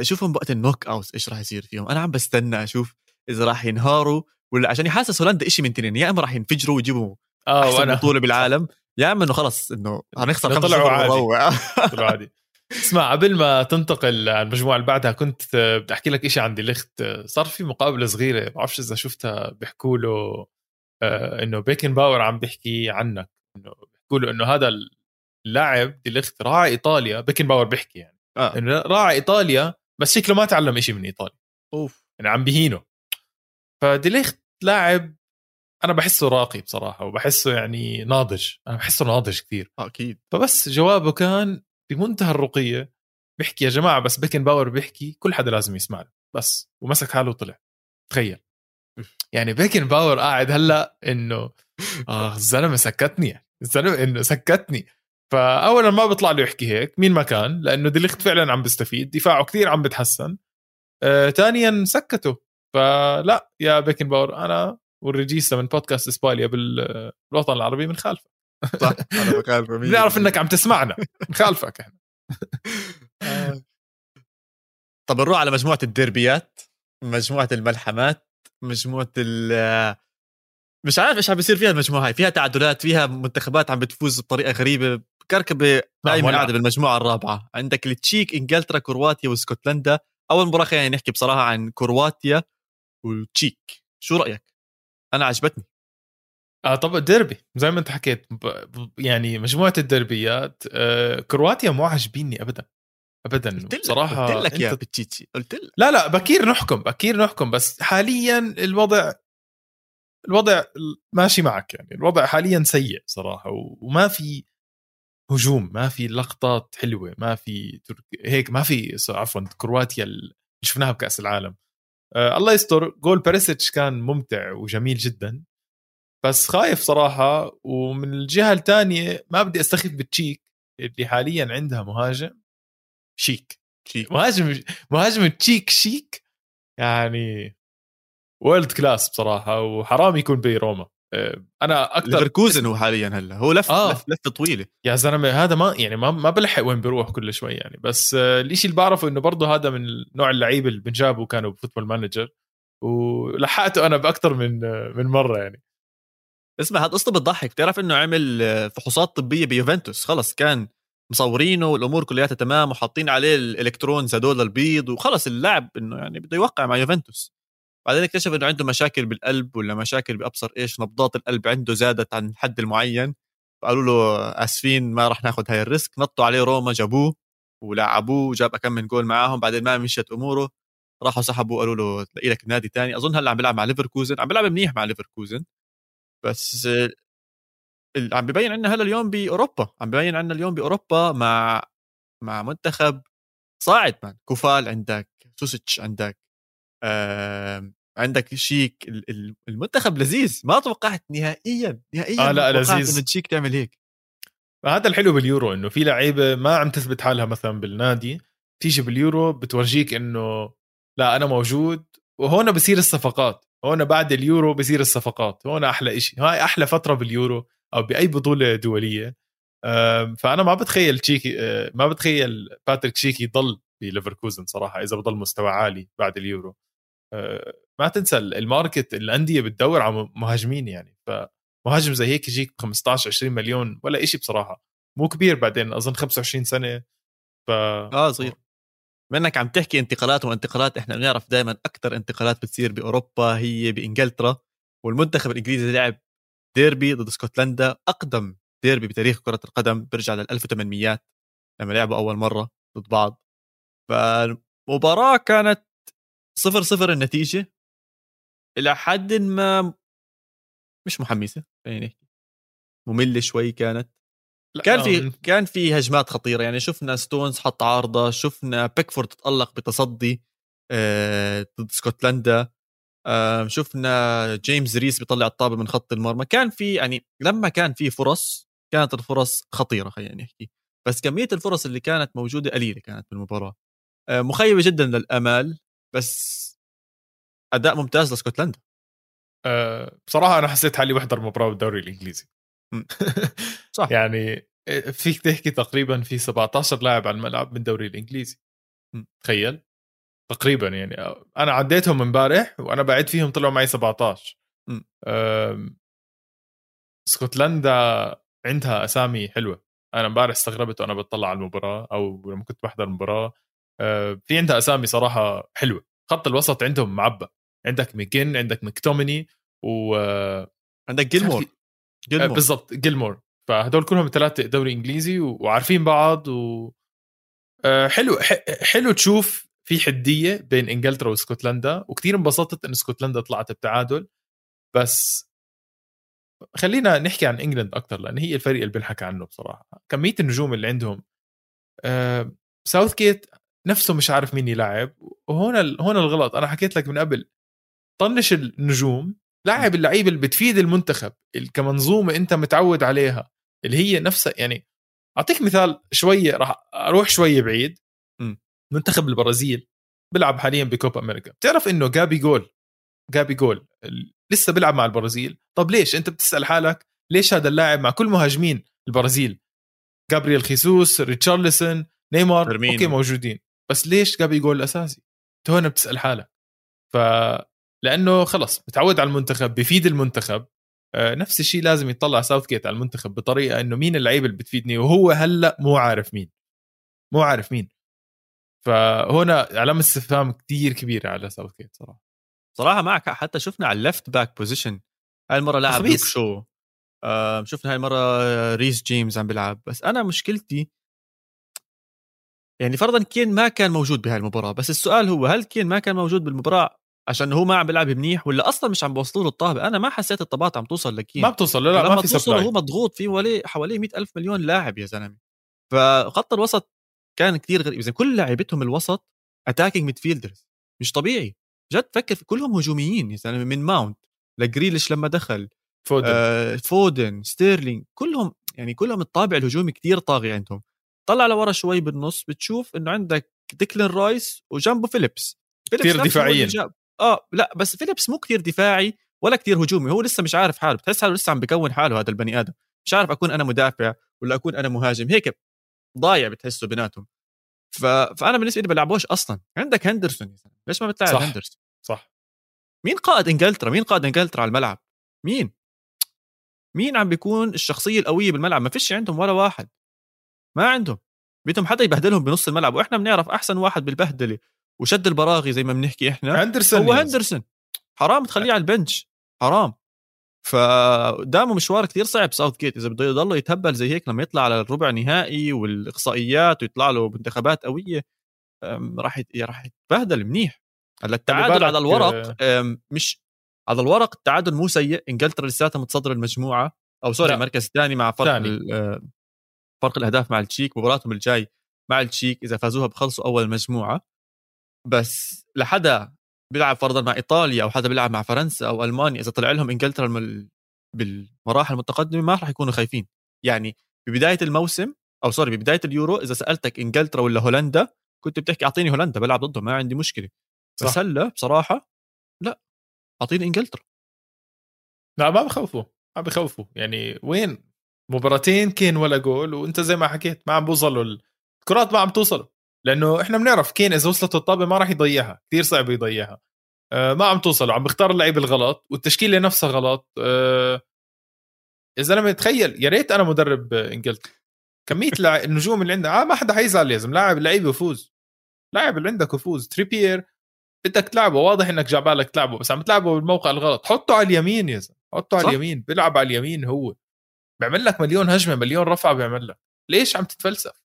أشوفهم وقت ال knock out إيش راح يصير فيهم. أنا عم بستنى أشوف إذا راح ينهاروا ولا عشان حاسس هولندا شيء من تنين. يا إما راح ينفجروا ويجيبوا آه أحسن. بطولة بالعالم يا إما إنه خلص إنه حنخسر خمسة طلعوا عادي. طلعوا عادي. اسمع قبل ما تنتقل على المجموعة اللي بعدها كنت بدي أحكي لك شيء عن ديليخت صار في مقابلة صغيرة ما بعرفش إذا شفتها بيحكوا له آه، إنه بيكن باور عم بيحكي عنك. إنه بيحكوا له إنه هذا اللاعب ديليخت راح ع إيطاليا بيكن باور بيحكي يعني. آه. إنه راح ع إيطاليا بس شكله ما تعلم شيء من إيطاليا. أوف. يعني عم بهينه. فديليخت لاعب أنا بحسه راقي بصراحة وبحسه يعني ناضج. أنا بحسه ناضج كثير. أكيد. فبس جوابه كان بمنتهى الرقية بيحكي يا جماعة بس بيكن باور بيحكي كل حدا لازم يسمع له. بس ومسك حاله وطلع. تخيل. يعني بيكن باور قاعد هلأ إنه آه الزلمة سكتني. الزلمة إنه سكتني. فاولا ما بيطلع له يحكي هيك مين ما كان لأنه ديليخت فعلا عم بيستفيد دفاعه كثير عم بتحسن. آه، ثانيا سكته فلا يا بيكن باور أنا والريجيستا من بودكاست إسباليا بالوطن العربي منخالفك. صح أنا بخالفه بنعرف إنك عم تسمعنا نخالفك إحنا. آه. طب نروح على مجموعة الديربيات مجموعة الملحمات مجموعة ال مش عارف إيش عم بيصير فيها المجموعة هاي فيها تعادلات فيها منتخبات عم بتفوز بطريقة غريبة. كركبة دائما قاعدة بالمجموعة الرابعة. عندك التشيك إنجلترا كرواتيا وإسكتلندا. أول مباراه خلينا نحكي بصراحة عن كرواتيا والتشيك. شو رأيك؟ أنا عجبتني. آه طبعا ديربي زي ما أنت حكيت يعني مجموعة الدربيات آه كرواتيا مو عاجبيني ابدا. ابدا قلت بصراحة قلت لك يا بتشيتشي قلت لك. لا لا بكير نحكم بكير نحكم بس حاليا الوضع الوضع ماشي معك يعني. الوضع حاليا سيء صراحة وما في هجوم ما في لقطات حلوة ما في ترك... هيك ما في عفوا كرواتيا اللي شفناها بكأس العالم. آه الله يستر جول بيريسيتش كان ممتع وجميل جدا. بس خايف صراحة ومن الجهة الثانية ما بدي أستخف بالتشيك اللي حاليا عندها مهاجم شيك. شيك. مهاجم مهاجم تشيك شيك يعني وورلد كلاس بصراحة وحرام يكون بروما أنا أكثر ليفركوزن هو حاليا هلأ. هو لف آه. لف لفة طويلة. يا زلمة هذا ما يعني ما ما بلحق وين بيروح كل شوي يعني. بس آه، الشيء اللي بعرفه إنه برضه هذا من نوع اللعيبه اللي بنجابوا كانوا بفوتبول مانجر ولحقته أنا باكثر من آه، من مرة يعني. اسمع هذا قصته بتضحك. بتعرف إنه عمل فحوصات طبية بيوفنتوس. خلص كان مصورينه والأمور كلياتها تمام وحاطين عليه ال electrons هدول البيض وخلص اللاعب إنه يعني بده يوقع مع يوفنتوس. بعدين اكتشف إنه عنده مشاكل بالقلب ولا مشاكل بأبصر إيش نبضات القلب عنده زادت عن الحد المعين فقالوا له آسفين ما راح ناخذ هاي ال risk. نطوا عليه روما جابوه ولعبوه وجاب كم من جول معاهم. بعدين ما مشيت أموره راحوا سحبوا قالوا له تلاقي لك نادي تاني. أظن هلأ عم بيلعب مع ليفركوزن. عم بيلعب منيح مع ليفركوزن. بس عم ببين عندنا هلأ اليوم بأوروبا. عم ببين عندنا اليوم بأوروبا مع مع منتخب صاعد مان. كوفال عندك سوتشيك عندك. عندك شيك المنتخب لذيذ ما توقعت نهائيا نهائيا آه لا لذيذ. إنه تشيك تعمل هيك. هذا الحلو باليورو إنه في لعيبة ما عم تثبت حالها مثلا بالنادي تيجي باليورو بتورجيك إنه لا أنا موجود وهون بصير الصفقات هون بعد اليورو بصير الصفقات هون أحلى شيء هاي أحلى فترة باليورو أو بأي بطولة دولية. فأنا ما بتخيل شيك آه، ما بتخيل باتريك شيك يضل بليفركوزن صراحة إذا بضل مستوى عالي بعد اليورو. ما تنسى ال market الأندية بتدور على مهاجمين يعني. فمهاجم زي هيك يجيك 15 20 مليون ولا إشي بصراحة. مو كبير بعدين أظن 25 سنة. ف آه صغير. منك عم تحكي انتقالات وانتقالات إحنا بنعرف دائما أكثر انتقالات بتصير بأوروبا هي بإنجلترا والمنتخب الإنجليزي لعب ديربي ضد اسكتلندا أقدم ديربي بتاريخ كرة القدم بيرجع لل 1800 لما لعبوا أول مرة ضد بعض. فالمباراة كانت صفر صفر النتيجة إلى حد ما مش محمسة خلينا نحكي. مملة شوي كانت. كان في كان في هجمات خطيرة يعني شفنا ستونز حط عارضة شفنا بيكفورد تالق بتصدي آه، ضد اسكتلندا آه، شفنا جيمس ريس بيطلع الطابة من خط المرمى. كان في يعني لما كان في فرص كانت الفرص خطيرة خلينا نحكي. بس كمية الفرص اللي كانت موجودة قليلة كانت بالمباراة. آه، مخيبة جدا للأمال. بس أداء ممتاز لاسكتلندا أه بصراحة أنا حسيت حالي بحضر مباراة بالدوري الإنجليزي. صح. يعني آه، فيك تحكي تقريبا في 17 لاعب على الملعب من الدوري الإنجليزي. تخيل. تقريبا يعني آه، أنا عديتهم امبارح وأنا بعد فيهم طلعوا معي 17 اسكتلندا عندها أسامي حلوة. أنا امبارح استغربت وأنا بطلع على المباراة أو لما كنت بحضر المباراة. في عندها أسامي صراحة حلوة. خط الوسط عندهم معبى عندك ماكجين عندك مكتوميني و عندك جيلمور. جيلمور. بالضبط جيلمور. فهدول كلهم ثلاثة دوري إنجليزي وعارفين بعض و آه، حلو حلو تشوف في حدية بين إنجلترا وإسكتلندا. وكثير انبسطت إن إسكتلندا طلعت بتعادل. بس خلينا نحكي عن England أكثر لأن هي الفريق اللي بنحكى عنه بصراحة. كمية النجوم اللي عندهم آه ساوث جيت نفسه مش عارف مين يلعب. وهون هون الغلط. أنا حكيت لك من قبل. طنش النجوم. لاعب اللعيبه اللي بتفيد المنتخب كمنظومة أنت متعود عليها اللي هي نفسها يعني أعطيك مثال شوية راح أروح شوية بعيد. م. منتخب البرازيل بيلعب حاليا بكوبا أمريكا. بتعرف إنه جابي جول جابي جول لسه بيلعب مع البرازيل. طب ليش؟ أنت بتسأل حالك ليش هذا اللاعب مع كل مهاجمين البرازيل؟ جابرييل خيسوس ريتشارلسون نيمار فيرمينو. okay موجودين. بس ليش جابي جول الأساسي؟ أنت هون بتسأل حالك. ف لأنه خلص متعود على المنتخب بفيد المنتخب. آه، نفس الشيء لازم يطلع ساوث جيت على المنتخب بطريقة إنه مين اللعيبه اللي بتفيدني؟ وهو هلأ مو عارف مين. مو عارف مين. فهنا علامه استفهام كثير كبيره على ساوث جيت صراحة. صراحة معك حتى شفنا على ال left back position هاي المرة لاعب لوك شو. آه شفنا هاي المرة ريس جيمس عم بيلعب. بس أنا مشكلتي يعني فرضا كين ما كان موجود بهاي المباراة بس السؤال هو هل كين ما كان موجود بالمباراة عشان هو ما عم بيلعب منيح ولا أصلا مش عم بوصلوا له الطابة؟ أنا ما حسيت الطابات عم توصل لكين. ما بتوصل لا, لا ما في supply هو مضغوط في حواليه حواليه 100 ألف مليون لاعب يا زلمة. فخط الوسط كان كثير غريب. إذا كل لاعبتهم الوسط attacking midfielders مش طبيعي. جد فكر في كلهم هجوميين يا زلمة من ماونت لجريليش لما دخل فودن. آه فودن ستيرلينج كلهم يعني كلهم الطابع الهجومي كتير طاغي عندهم. طلع لورا شوي بالنص بتشوف إنه عندك ديكلين رايس وجنبه فيليبس. كثير دفاعيين. آه لا بس فيليبس مو كثير دفاعي ولا كثير هجومي هو لسه مش عارف حاله بتحس حاله لسه عم بكون حاله هذا البني آدم. مش عارف أكون أنا مدافع ولا أكون أنا مهاجم هيك ضايع بتحسه بيناتهم. ف... فأنا بالنسبة لي بلعبوش أصلا. عندك هندرسون ليش ما بتلعب صح. هندرسون؟ صح. مين قائد إنجلترا؟ مين قائد إنجلترا على الملعب؟ مين؟ مين عم بيكون الشخصية القوية بالملعب؟ ما فيش عندهم ولا واحد. ما عندهم. بدهم حدا يبهدلهم بنص الملعب وإحنا بنعرف أحسن واحد بالبهدلة وشد البراغي زي ما بنحكي إحنا هندرسون هو هندرسون. حرام تخليه على البنش. حرام. فقدامه مشوار كثير صعب ساوث جيت إذا بده يضله يتهبل زي هيك لما يطلع على الربع نهائي والإقصائيات ويطلع له منتخبات قوية راح راح يتبهدل منيح. هلا التعادل على الورق مش على الورق التعادل مو سيء انجلترا لساتها متصدر المجموعة أو sorry المركز الثاني مع فرق فرق الأهداف مع التشيك مباراتهم الجاي مع التشيك إذا فازوها بخلصوا أول مجموعة. بس لحدا بيلعب فرضا مع إيطاليا أو حدا بيلعب مع فرنسا أو ألمانيا إذا طلع لهم إنجلترا بالمراحل المتقدمة ما راح يكونوا خايفين. يعني ببداية الموسم أو sorry ببداية اليورو إذا سألتك إنجلترا ولا هولندا كنت بتحكي أعطيني هولندا بلعب ضدهم ما عندي مشكلة. صح. بس هلأ بصراحة لا أعطيني إنجلترا. لا ما بخوفوا ما بخوفوا. يعني وين؟ مباراتين كين ولا جول وانت زي ما حكيت ما عم بوصلوا الكرات ما عم توصلوا لأنه إحنا بنعرف كين إذا وصلت الطابة ما راح يضيعها كثير صعب يضيعها. آه ما عم توصل عم بختار اللعيبه الغلط والتشكيلة نفسها غلط. آه يا زلمة تخيل يا ريت أنا مدرب إنجلترا. كمية النجوم اللي عندنا آه ما حدا حيزعل لازم لاعب اللعيبه يفوز. لاعب اللي عندك يفوز. تريبير بدك تلعبه واضح إنك جاي عبالك تلعبه بس عم تلعبه بالموقع الغلط. حطه على اليمين يا زلمة حطه على اليمين بيلعب على اليمين هو. بيعمل لك مليون هجمة مليون رفعه بيعمل لك. ليش عم تتفلسف؟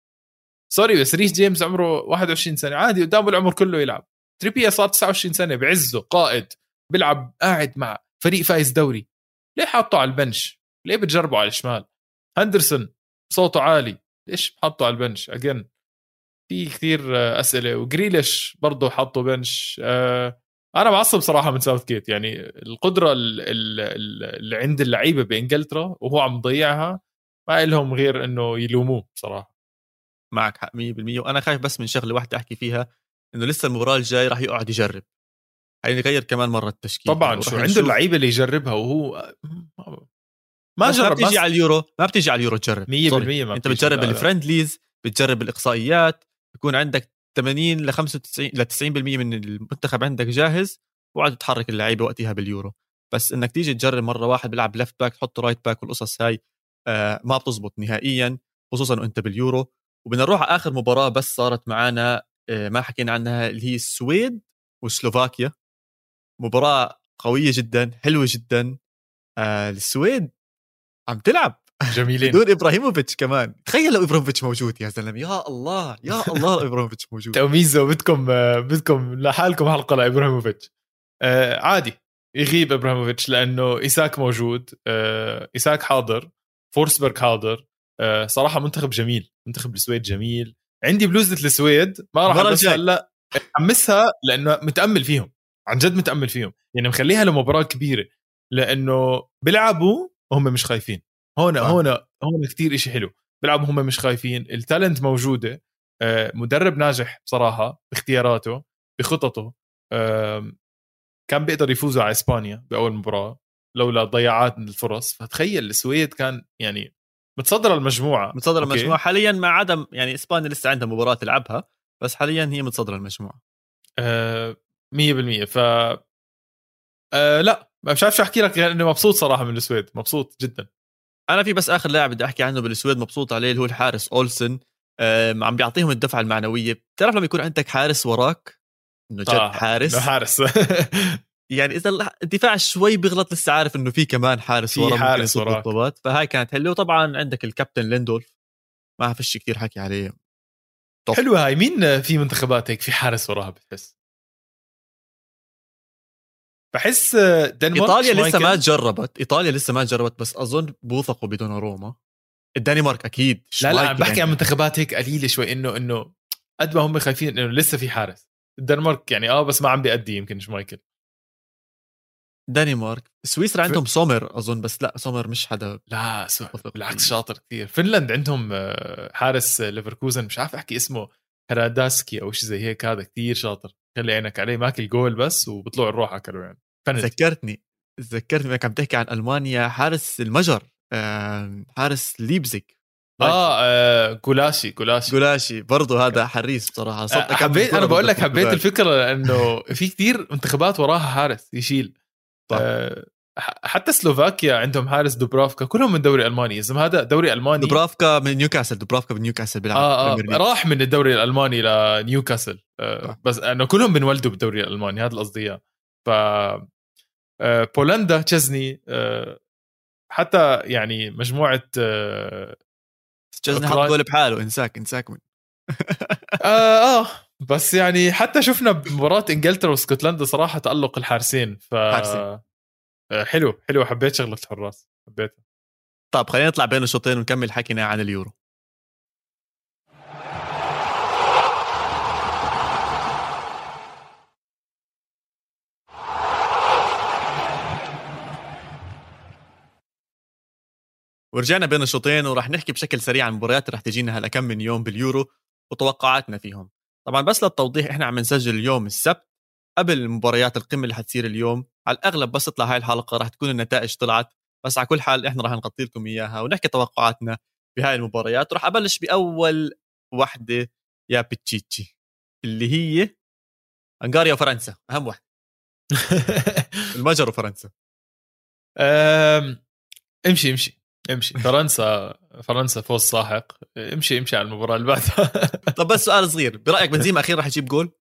sorry بس ريس جيمس عمره 21 سنة عادي قدامه العمر كله يلعب. تريبير صار 29 سنة بعزه قائد بيلعب قاعد مع فريق فايز دوري. ليه حاطه على البنش؟ ليه بتجربه على الشمال؟ هندرسون صوته عالي ليش حاطه على البنش؟ اجين في كثير أسئلة وجريليش برضه حاطه بنش. آه أنا معصب صراحة من ساوث جيت يعني القدرة اللي عند اللعيبة بإنجلترا وهو عم يضيعها ما لهم غير إنه يلوموه بصراحه معك حق 100% وأنا خايف بس من شغلة واحدة أحكي فيها إنه لسه المباراة الجاي راح يقعد يجرب. يغير كمان مرة التشكيل طبعا شو عنده اللعيبة اللي يجربها وهو ما جرب ما بتيجي على اليورو. ما بتيجي على اليورو تجرب. 100% ما أنت بتجرب ال friendlies بتجرب الإقصائيات بيكون عندك 80 ل 95 ل 90% من المنتخب عندك جاهز وقعد تحرك اللعيبة وقتها باليورو. بس إنك تيجي تجرب مرة واحد بيلعب left back تحط right back والقصص هاي آه ما بتزبط نهائيا خصوصا وأنت باليورو. وبدنا نروح على آخر مباراة بس صارت معنا آه ما حكينا عنها اللي هي السويد وسلوفاكيا. مباراة قوية جدا حلوة جدا آه السويد عم تلعب. جميلين. بدون إبراهيموفيتش كمان. تخيل لو إبراهيموفيتش موجود يا زلمة. يا الله يا الله لو إبراهيموفيتش موجود. توميزو بدكم بدكم لحالكم حلقة لإبراهيموفيتش. آه عادي. يغيب إبراهيموفيتش لأنه إيساك موجود. آه إيساك حاضر. فورسبرغ حاضر. آه صراحة منتخب جميل. منتخب السويد جميل. عندي بلوزه السويد. ما راح بس هلا. حمسها لأنه متأمل فيهم. عن جد متأمل فيهم. يعني مخليها لمباراة كبيرة. لأنه بيلعبوا وهم مش خايفين. هون آه. هون هون كثير شيء حلو. بيلعبوا هم مش خايفين. التالنت موجودة. آه مدرب ناجح بصراحة باختياراته بخططه. آه كان بيقدر يفوزوا على إسبانيا بأول مباراة لولا ضياعات من الفرص. فتخيل السويد كان يعني متصدر المجموعة. متصدر المجموعة. حاليا مع عدم يعني إسبانيا لسه عندها مباراة تلعبها بس حاليا هي متصدرة المجموعة. آه 100% ف آه لا مش عارف شو أحكي لك يعني انه مبسوط صراحة من السويد. مبسوط جدا. أنا في بس آخر لاعب بدي أحكي عنه بالسويد مبسوط عليه اللي هو الحارس أولسن. عم بيعطيهم الدفعه المعنوية. بتعرف لما يكون عندك حارس وراك؟ إنه جد آه حارس. حارس. يعني إذا الدفاع شوي بيغلط لسه عارف إنه في كمان حارس في ورا حارس وراك. فهاي كانت حلوة. وطبعا عندك الكابتن ليندولف. ما فيش كثير حكي عليه. طب. حلوة هاي. مين في منتخبات هيك في حارس وراها بتحس؟ بحس دنمارك إيطاليا لسه ما جربت إيطاليا لسه ما جربت بس أظن بوثقوا بدون روما. الدنمارك أكيد لا لا بحكي عن منتخبات هيك قليلة شوي إنه إنه قد ما هم خايفين إنه لسه في حارس. الدنمارك يعني آه بس ما عم بيأدي يمكن شمايكل. دنمارك سويسرا عندهم سومر أظن بس لا سومر مش حدا لا بالعكس شاطر كثير. فنلند عندهم آه، حارس ليفركوزن مش عارف أحكي اسمه هراديكي أو شيء زي هيك هذا كثير شاطر. خلي عينك عليه ماكل جول بس وبطلع الروح اكلوا يعني فند. ذكرتني ذكرتني انك عم تحكي عن ألمانيا حارس المجر حارس ليبزيك آه, آه جولاتشي جولاتشي جولاتشي برضه هذا حريف بصراحة. آه حبيت أنا بقول لك حبيت الفكرة لأنه في كثير منتخبات وراها حارس يشيل. طيب. آه حتى سلوفاكيا عندهم حارس دوبرافكا كلهم من الدوري الالماني اذا هذا دوري ألماني. دوبرافكا من نيوكاسل دوبرافكا من نيوكاسل بيلعب آه آه راح من الدوري الألماني لنيوكاسل آه بس انه كلهم بنولدوا بالدوري الألماني هذا القصدي اياه ف بولندا تشزني آه، حتى يعني مجموعة آه، تشزني حط جول بحاله انساك انساك من آه, آه بس يعني حتى شفنا بمباراه إنجلترا وإسكتلندا صراحة تألق الحارسين ف حارسين. حلو حلو حبيت شغلة الحراس حبيتها طيب خلينا نطلع بين الشوطين ونكمل حكينا عن اليورو ورجعنا بين الشوطين وراح نحكي بشكل سريع عن المباريات اللي رح تجينا هلا كم من يوم باليورو وتوقعاتنا فيهم. طبعا بس للتوضيح إحنا عم نسجل اليوم السبت قبل مباريات القمة اللي حتصير اليوم. على الأغلب بس تطلع هاي الحلقة رح تكون النتائج طلعت بس على كل حال إحنا رح نغطي لكم إياها ونحكي توقعاتنا بهاي المباريات. وراح أبلش بأول وحدة يا بتشيتشي اللي هي انغاريا وفرنسا أهم وحده المجر وفرنسا. امشي امشي. امشي. فرنسا فرنسا فوز ساحق. امشي امشي على المباراة اللي بعدها. طب بس سؤال صغير. برأيك بنزيما أخيرا راح يجيب جول؟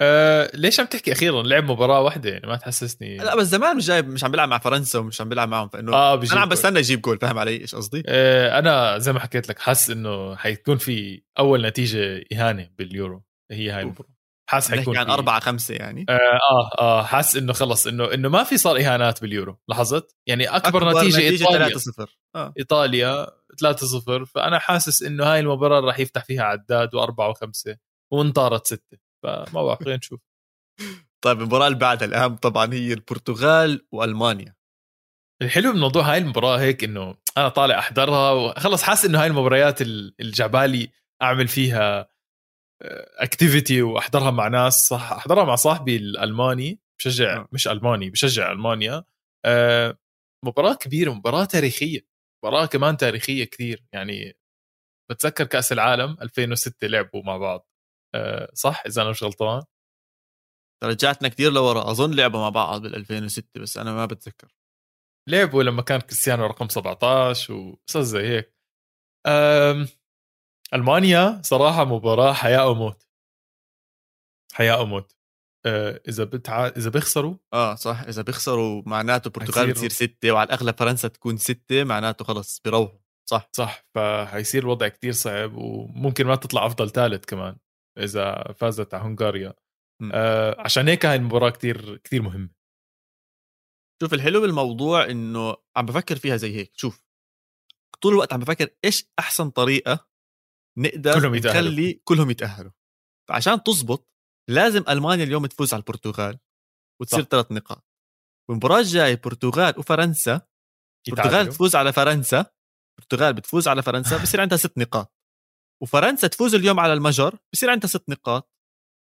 أه ليش عم تحكي أخيرا؟ لعب مباراة واحدة يعني ما تحسسني. لا بس زمان مش جايب مش عم بيلعب مع فرنسا ومش عم بيلعب معهم فإنه آه أنا عم بستنى يجيب جول فاهم علي إيش قصدي؟ أه أنا زي ما حكيت لك حاسس إنه حيكون في أول نتيجة إهانة باليورو. هي هاي المباراة. حاسس حيكون عن أربعة خمسة يعني؟ آه, آه آه حاسس إنه خلص إنه إنه ما في صار إهانات باليورو لاحظت؟ يعني أكبر, أكبر نتيجة, نتيجة إيطاليا. 3-0 آه. إيطاليا 3-0 فأنا حاسس إنه هاي المباراة راح يفتح فيها عداد وأربعة وخمسة وانطارت ستة فما بعرف خلينا نشوف. طيب المباراة اللي بعدها الأهم طبعا هي البرتغال وألمانيا. الحلو بموضوع هاي المباراة هيك إنه أنا طالع أحضرها وخلص حاسس إنه هاي المباريات الجعبالي أعمل فيها اكتيفيتي وأحضرها مع ناس صح أحضرها مع صاحبي الألماني بشجع آه. مش ألماني بشجع ألمانيا أه مباراة كبيرة مباراة تاريخية مباراة كمان تاريخية كثير يعني بتذكر كأس العالم 2006 لعبوا مع بعض أه صح؟ إذا أنا مش غلطان؟ رجعتنا كثير لورا أظن لعبوا مع بعض بال 2006 بس أنا ما بتذكر. لعبوا لما كان كريستيانو رقم 17 وقصص زي هيك. ألمانيا صراحة مباراة حياة أو موت. حياة أو موت. آه إذا بتع... إذا بيخسروا؟ آه صح. إذا بيخسروا معناته البرتغال بتصير ستة وعلى الأغلب فرنسا تكون ستة معناته خلص بيروحوا. صح. صح. فحيصير الوضع كتير صعب وممكن ما تطلع أفضل ثالث كمان إذا فازت على هنغاريا. آه عشان هيك هاي المباراة كتير كتير مهمة. شوف الحلو بالموضوع إنه عم بفكر فيها زي هيك. شوف طول الوقت عم بفكر إيش أحسن طريقة نقدر كلهم يتأهلوا. نخلي كلهم يتأهلوا. فعشان تزبط لازم ألمانيا اليوم تفوز على البرتغال وتصير ثلاث نقاط. والمباراه الجايه البرتغال وفرنسا. البرتغال تفوز على فرنسا. البرتغال بتفوز على فرنسا بصير عندها ست نقاط. وفرنسا تفوز اليوم على المجر بصير عندها ست نقاط.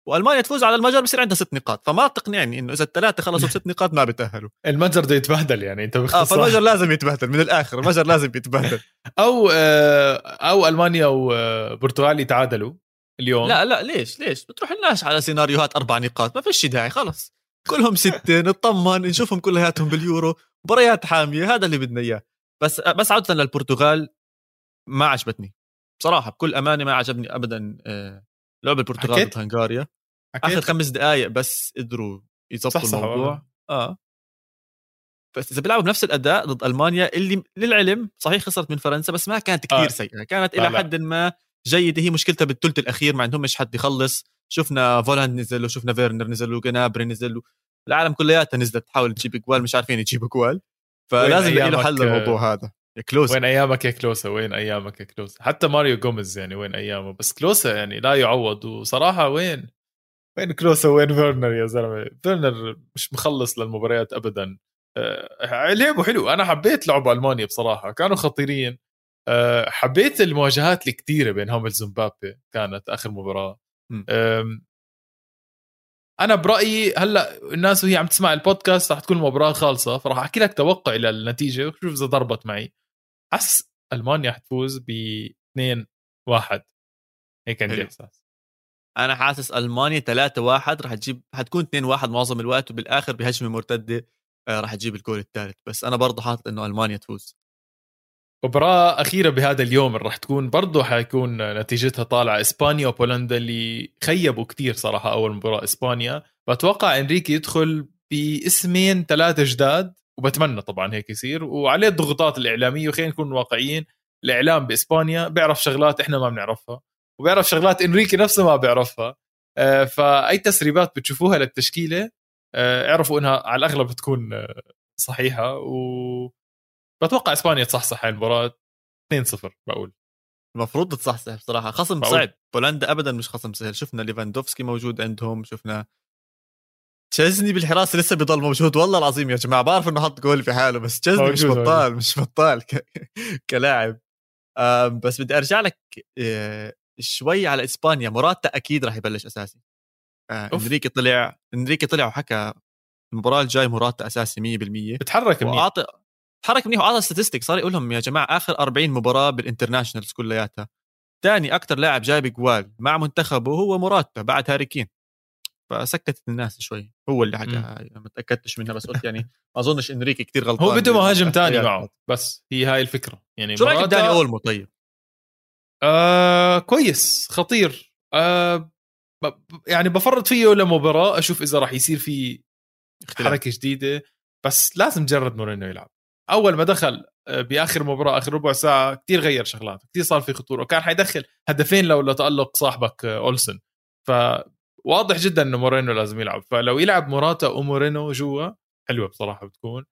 والمانيا تفوز على المجر بصير عندها ست نقاط فما تقنعني إنه إذا الثلاثه خلصوا بست نقاط ما بتأهلوا. المجر بده يتبهدل يعني أنت آه فالمجر لازم يتبهدل من الآخر المجر لازم يتبهدل. أو آه أو ألمانيا وبرتغال يتعادلوا اليوم. لا لا ليش ليش؟ بتروح لناش على سيناريوهات أربع نقاط ما فيش داعي خلص. كلهم ستة نطمن نشوفهم كلياتهم باليورو. مباريات حامية هذا اللي بدنا إياه. بس بس عودة للبرتغال ما عجبتني. بصراحة بكل أمانة ما عجبني ابدا آه، لعب البرتغال ضد هنغاريا. آخر خمس دقائق بس قدروا يظبطوا الموضوع. آه. بس إذا بيلعبوا بنفس الأداء ضد ألمانيا اللي للعلم صحيح خسرت من فرنسا بس ما كانت كثير آه. سيئة. كانت إلى حد ما جيدة. هي مشكلتها بالثلث الأخير ما عندهمش حد يخلص. شفنا فولاند نزل وشفنا فيرنر نزل وجنابري نزل العالم كلياتها نزلت. تحاول تجيب جوال مش عارفين يجيبوا جوال فلازم يلاقي له حل الموضوع هذا. يا كلوسا. وين أيامك يا كلوسا؟ وين أيامك يا كلوسا؟ حتى ماريو جوميز يعني وين أيامه؟ بس كلوسا يعني لا يعوض. وصراحة وين؟ وين كلوسا وين فيرنر يا زلمة؟ فيرنر مش مخلص للمباريات ابدا. أه لعبوا حلو. أنا حبيت لعب ألمانيا بصراحة. كانوا خطيرين. أه حبيت المواجهات الكثيرة بين هاملز ومبابي كانت آخر مباراة. أنا برأيي هلأ الناس وهي عم تسمع البودكاست رح تكون المباراه خالصة فراح أحكي لك توقعي للنتيجة وشوف إذا ضربت معي. حاسس ألمانيا حتفوز ب 2 1 هيك عندي إحساس. أنا حاسس ألمانيا 3 1 رح تجيب حتكون 2 1 معظم الوقت وبالآخر بهجمة مرتدة آه، رح تجيب الجول الثالث بس أنا برضه حاطط إنه ألمانيا تفوز. مباراة أخيرة بهذا اليوم اللي رح تكون برضه حيكون نتيجتها طالعة إسبانيا وبولندا اللي خيبوا كتير صراحة أول مباراة إسبانيا. بتوقع إنريكي يدخل باسمين ثلاثة جداد وبتمنى طبعا هيك يصير. وعليه الضغوطات الإعلامية وخلينا نكون واقعيين الإعلام بإسبانيا بيعرف شغلات إحنا ما بنعرفها. وبيعرف شغلات إنريكي نفسه ما بيعرفها. آه، فأي تسريبات بتشوفوها للتشكيلة آه، اعرفوا إنها على الأغلب بتكون آه، صحيحة. و بتوقع إسبانيا تصحصح هاي المباراة. 2-0 بقول. المفروض تصحصح بصراحة. خصم بقول. صعب. بولندا ابدا مش خصم سهل. شفنا ليفاندوفسكي موجود عندهم. شفنا تشيزني بالحراسه لسه بيضل موجود. والله العظيم يا جماعة بعرف إنه حط جول في حاله بس تشيزني مش بطال مش بطال ك... كلاعب. بس بدي أرجع لك شوي على إسبانيا موراتا أكيد راح يبلش أساسي. آه، إنريكي طلع إنريكي طلع وحكى المباراة الجاي موراتا أساسي 100% بتحرك منيح. تحرك منيح وعطى statistic صار يقول لهم يا جماعة آخر 40 مباراة بال internationals كلياتها. ثاني أكثر لاعب جايب جوال مع منتخبه هو موراتا بعد هاري كين. فسكتت الناس شوي. هو اللي حكاها ما تأكدتش منها بس قلت يعني ما أظنش إنريكي كتير غلطان هو بده مهاجم تاني معه بس هي هاي الفكرة. يعني شو رأيك داني أولمو طيب؟ آه كويس خطير. آه يعني بفرط فيه لمباراة أشوف إذا راح يصير في حركة جديدة. بس لازم تجرب مورينو يلعب. أول ما دخل آه، بآخر مباراة آخر ربع ساعة كثير غير شغلات كثير صار في خطورة. وكان حيدخل هدفين لو لتألق صاحبك آه، أولسن. فواضح جدا إنه مورينو لازم يلعب. فلو يلعب موراتا ومورينو جوا حلوة بصراحة بتكون.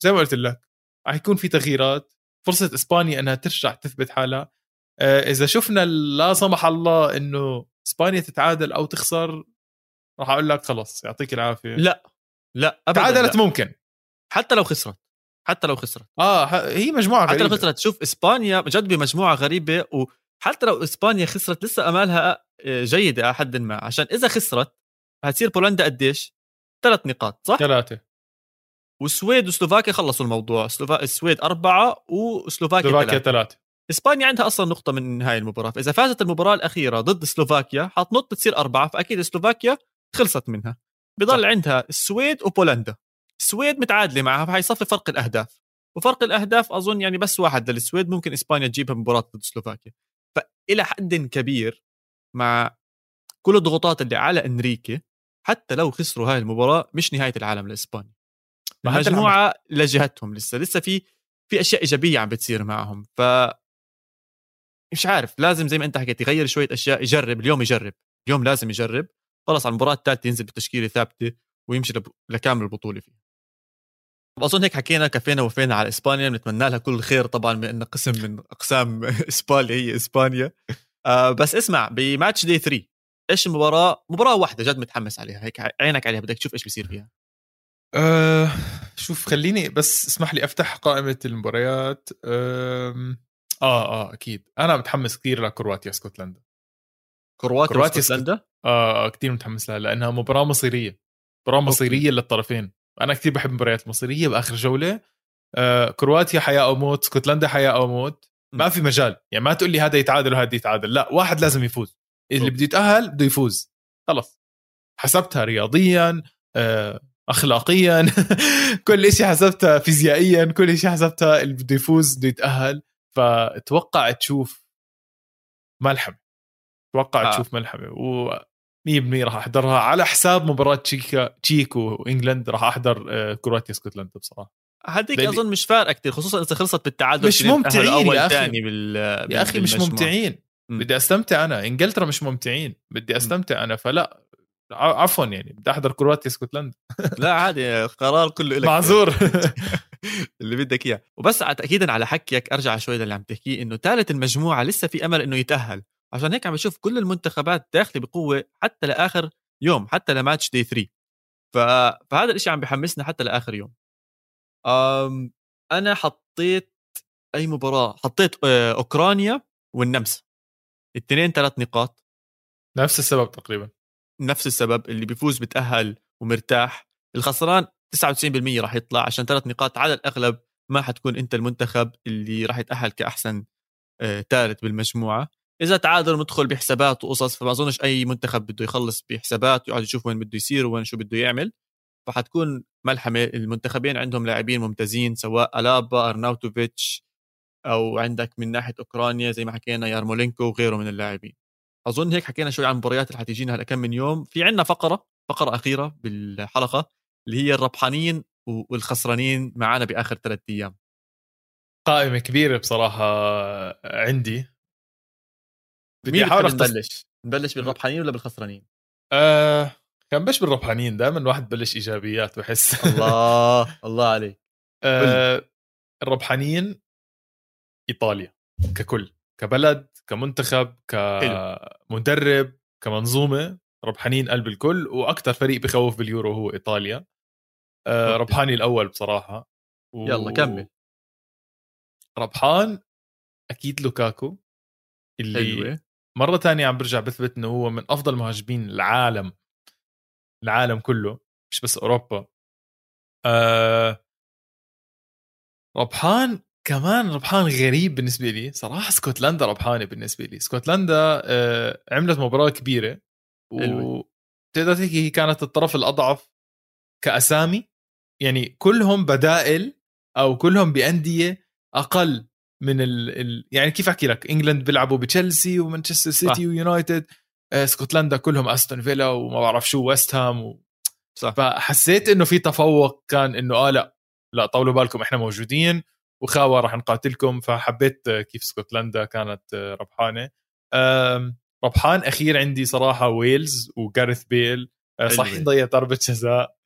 زي ما قلت لك راح يكون في تغييرات. فرصة إسبانيا إنها ترجع تثبت حالها. إذا شفنا لا سمح الله إنه إسبانيا تتعادل أو تخسر راح أقول لك خلص يعطيك العافية. لا لا ابدا تعادلت لا. ممكن. حتى لو خسرت حتى لو خسرت. آه هي مجموعة غريبه حتى لو خسرت شوف إسبانيا جد بمجموعة غريبة وحتى لو إسبانيا خسرت لسه أمالها آه، جيدة على حد ما. عشان إذا خسرت هتصير بولندا قديش؟ ثلاث نقاط صح؟ ثلاثة. والسويد وسلوفاكيا خلصوا الموضوع. سلوفا... السويد أربعة وسلوفاكيا سلوفاكيا ثلاثة. إسبانيا عندها أصلا نقطة من هاي المباراة فإذا فازت المباراة الأخيرة ضد سلوفاكيا حتنط تصير أربعة فأكيد سلوفاكيا خلصت منها. بضل عندها السويد وبولندا. السويد متعادلة معها فحيصفي فرق الأهداف. وفرق الأهداف أظن يعني بس واحد للسويد ممكن إسبانيا تجيبها مباراة ضد سلوفاكيا. فإلى حد كبير مع كل الضغوطات اللي على إنريكي حتى لو خسروا هاي المباراة مش نهاية العالم لإسبانيا. مجموعه لجهتهم لسه. لسه في في أشياء إيجابية عم بتصير معهم. ف مش عارف لازم زي ما انت حكيت يغير شوية أشياء يجرب اليوم يجرب. اليوم لازم يجرب. خلص على المباراة الثالثه ينزل بتشكيلة ثابتة ويمشي لكامل البطولة فيها. أظن هيك حكينا كفينا وفينا على إسبانيا بنتمنى لها كل الخير طبعا بأن قسم من أقسام إسبانيا هي إسبانيا. آه بس اسمع بماتش دي 3 إيش المباراة؟ مباراة واحدة جد متحمس عليها. هيك عينك عليها بدك تشوف إيش بيصير فيها. أه شوف خليني بس اسمح لي أفتح قائمة المباريات. أه آه أكيد. أنا متحمس كثير لكرواتيا اسكتلندا. كرواتيا, كرواتيا اسكتلندا آه, آه كثير متحمس لها لأنها مباراة مصيرية. مباراة مصيرية للطرفين. أنا كثير بحب المباريات المصيريه بآخر جولة. آه كرواتيا حياة أو موت اسكتلندا حياة أو موت. ما في مجال. يعني ما تقول لي هذا يتعادل وهذا يتعادل. لا واحد لازم يفوز. اللي بده يتأهل بده يفوز. خلص. حسبتها رياضيا آه اخلاقيا. كل شيء حسبتها فيزيائيا كل شيء حسبتها اللي بده يفوز بده يتأهل. فتوقع تشوف ملحمه توقع آه. تشوف ملحمه و 100% راح أحضرها. على حساب مباراة تشيكا تشيك وإنجلند راح أحضر آه، كرواتيا اسكتلندا بصراحة. هذيك أظن مش فارقة كثير خصوصا إذا خلصت بالتعادل مش ممتعين يا أخي. بال... يا أخي مش ممتعين. م. بدي أستمتع أنا. إنجلترا مش ممتعين. بدي أستمتع أنا. فلا عفوا يعني. بدي أحضر كرواتيا اسكتلندا. لا عادي. قرار كله لك معذور. اللي بدك إياه. وبس تاكيدا على حكيك أرجع شوي للي عم تحكيه إنه ثالث المجموعة لسه في أمل إنه يتأهل. عشان هيك عم بشوف كل المنتخبات داخلة بقوة حتى لآخر يوم حتى لماتش دي 3 ف... فهذا الشيء عم بحمسنا حتى لآخر يوم. أم... أنا حطيت أي مباراة؟ حطيت آه، أوكرانيا والنمسا. الاثنين ثلاث نقاط. نفس السبب تقريبا. نفس السبب اللي بيفوز بتأهل ومرتاح. الخسران 99% راح يطلع عشان ثلاث نقاط على الأغلب ما حتكون إنت المنتخب اللي راح يتأهل كأحسن ثالث آه بالمجموعة. إذا تعادل مدخل بحسابات وقصص فما أظنش أي منتخب بده يخلص بحسابات ويقعد يشوف وين بده يصير وين شو بده يعمل. فحتكون ملحمة المنتخبين عندهم لاعبين ممتازين سواء ألابا أرناوتوفيتش أو عندك من ناحية أوكرانيا زي ما حكينا يارمولينكو وغيره من اللاعبين. أظن هيك حكينا شوي عن المباريات اللي حتيجينا هلأ كم من يوم. في عندنا فقرة فقرة أخيرة بالحلقة. اللي هي الربحانين والخسرانين معنا بآخر ثلاث أيام. قائمة كبيرة بصراحة عندي. بدي أحاول نبلش؟ نبلش بالربحانين ولا بالخسرانين؟ آه كان بش بالربحانين دائما الواحد ببلش إيجابيات بحس. الله الله عليك. آه الربحانين إيطاليا ككل كبلد كمنتخب كمدرب كمنظومة ربحانين قلب الكل وأكثر فريق بخوف باليورو هو إيطاليا. آه ربحاني الأول بصراحة. و... يلا كمل. ربحان أكيد لوكاكو اللي حلوة. مرة تانية عم برجع بثبت انه هو من أفضل مهاجمين العالم العالم كله مش بس أوروبا. آه ربحان كمان ربحان غريب بالنسبة لي. صراحة اسكتلندا ربحانة بالنسبة لي. اسكتلندا آه عملت مباراة كبيرة و... تقدر تحكي هي كانت الطرف الأضعف كأسامي؟ يعني كلهم بدائل أو كلهم بأندية أقل من ال... ال... يعني كيف أحكي لك؟ England بيلعبوا بتشيلسي ومانشستر سيتي ويونايتد آه اسكتلندا كلهم أستون فيلا وما بعرف شو ويست هام و... صح. فحسيت إنه في تفوق كان إنه آه لا لا طولوا بالكم إحنا موجودين وخاوة راح نقاتلكم فحبيت كيف اسكتلندا كانت ربحانة. ربحان أخير عندي صراحة ويلز وجارث بيل آه، صح ضيع ضربة جزاء.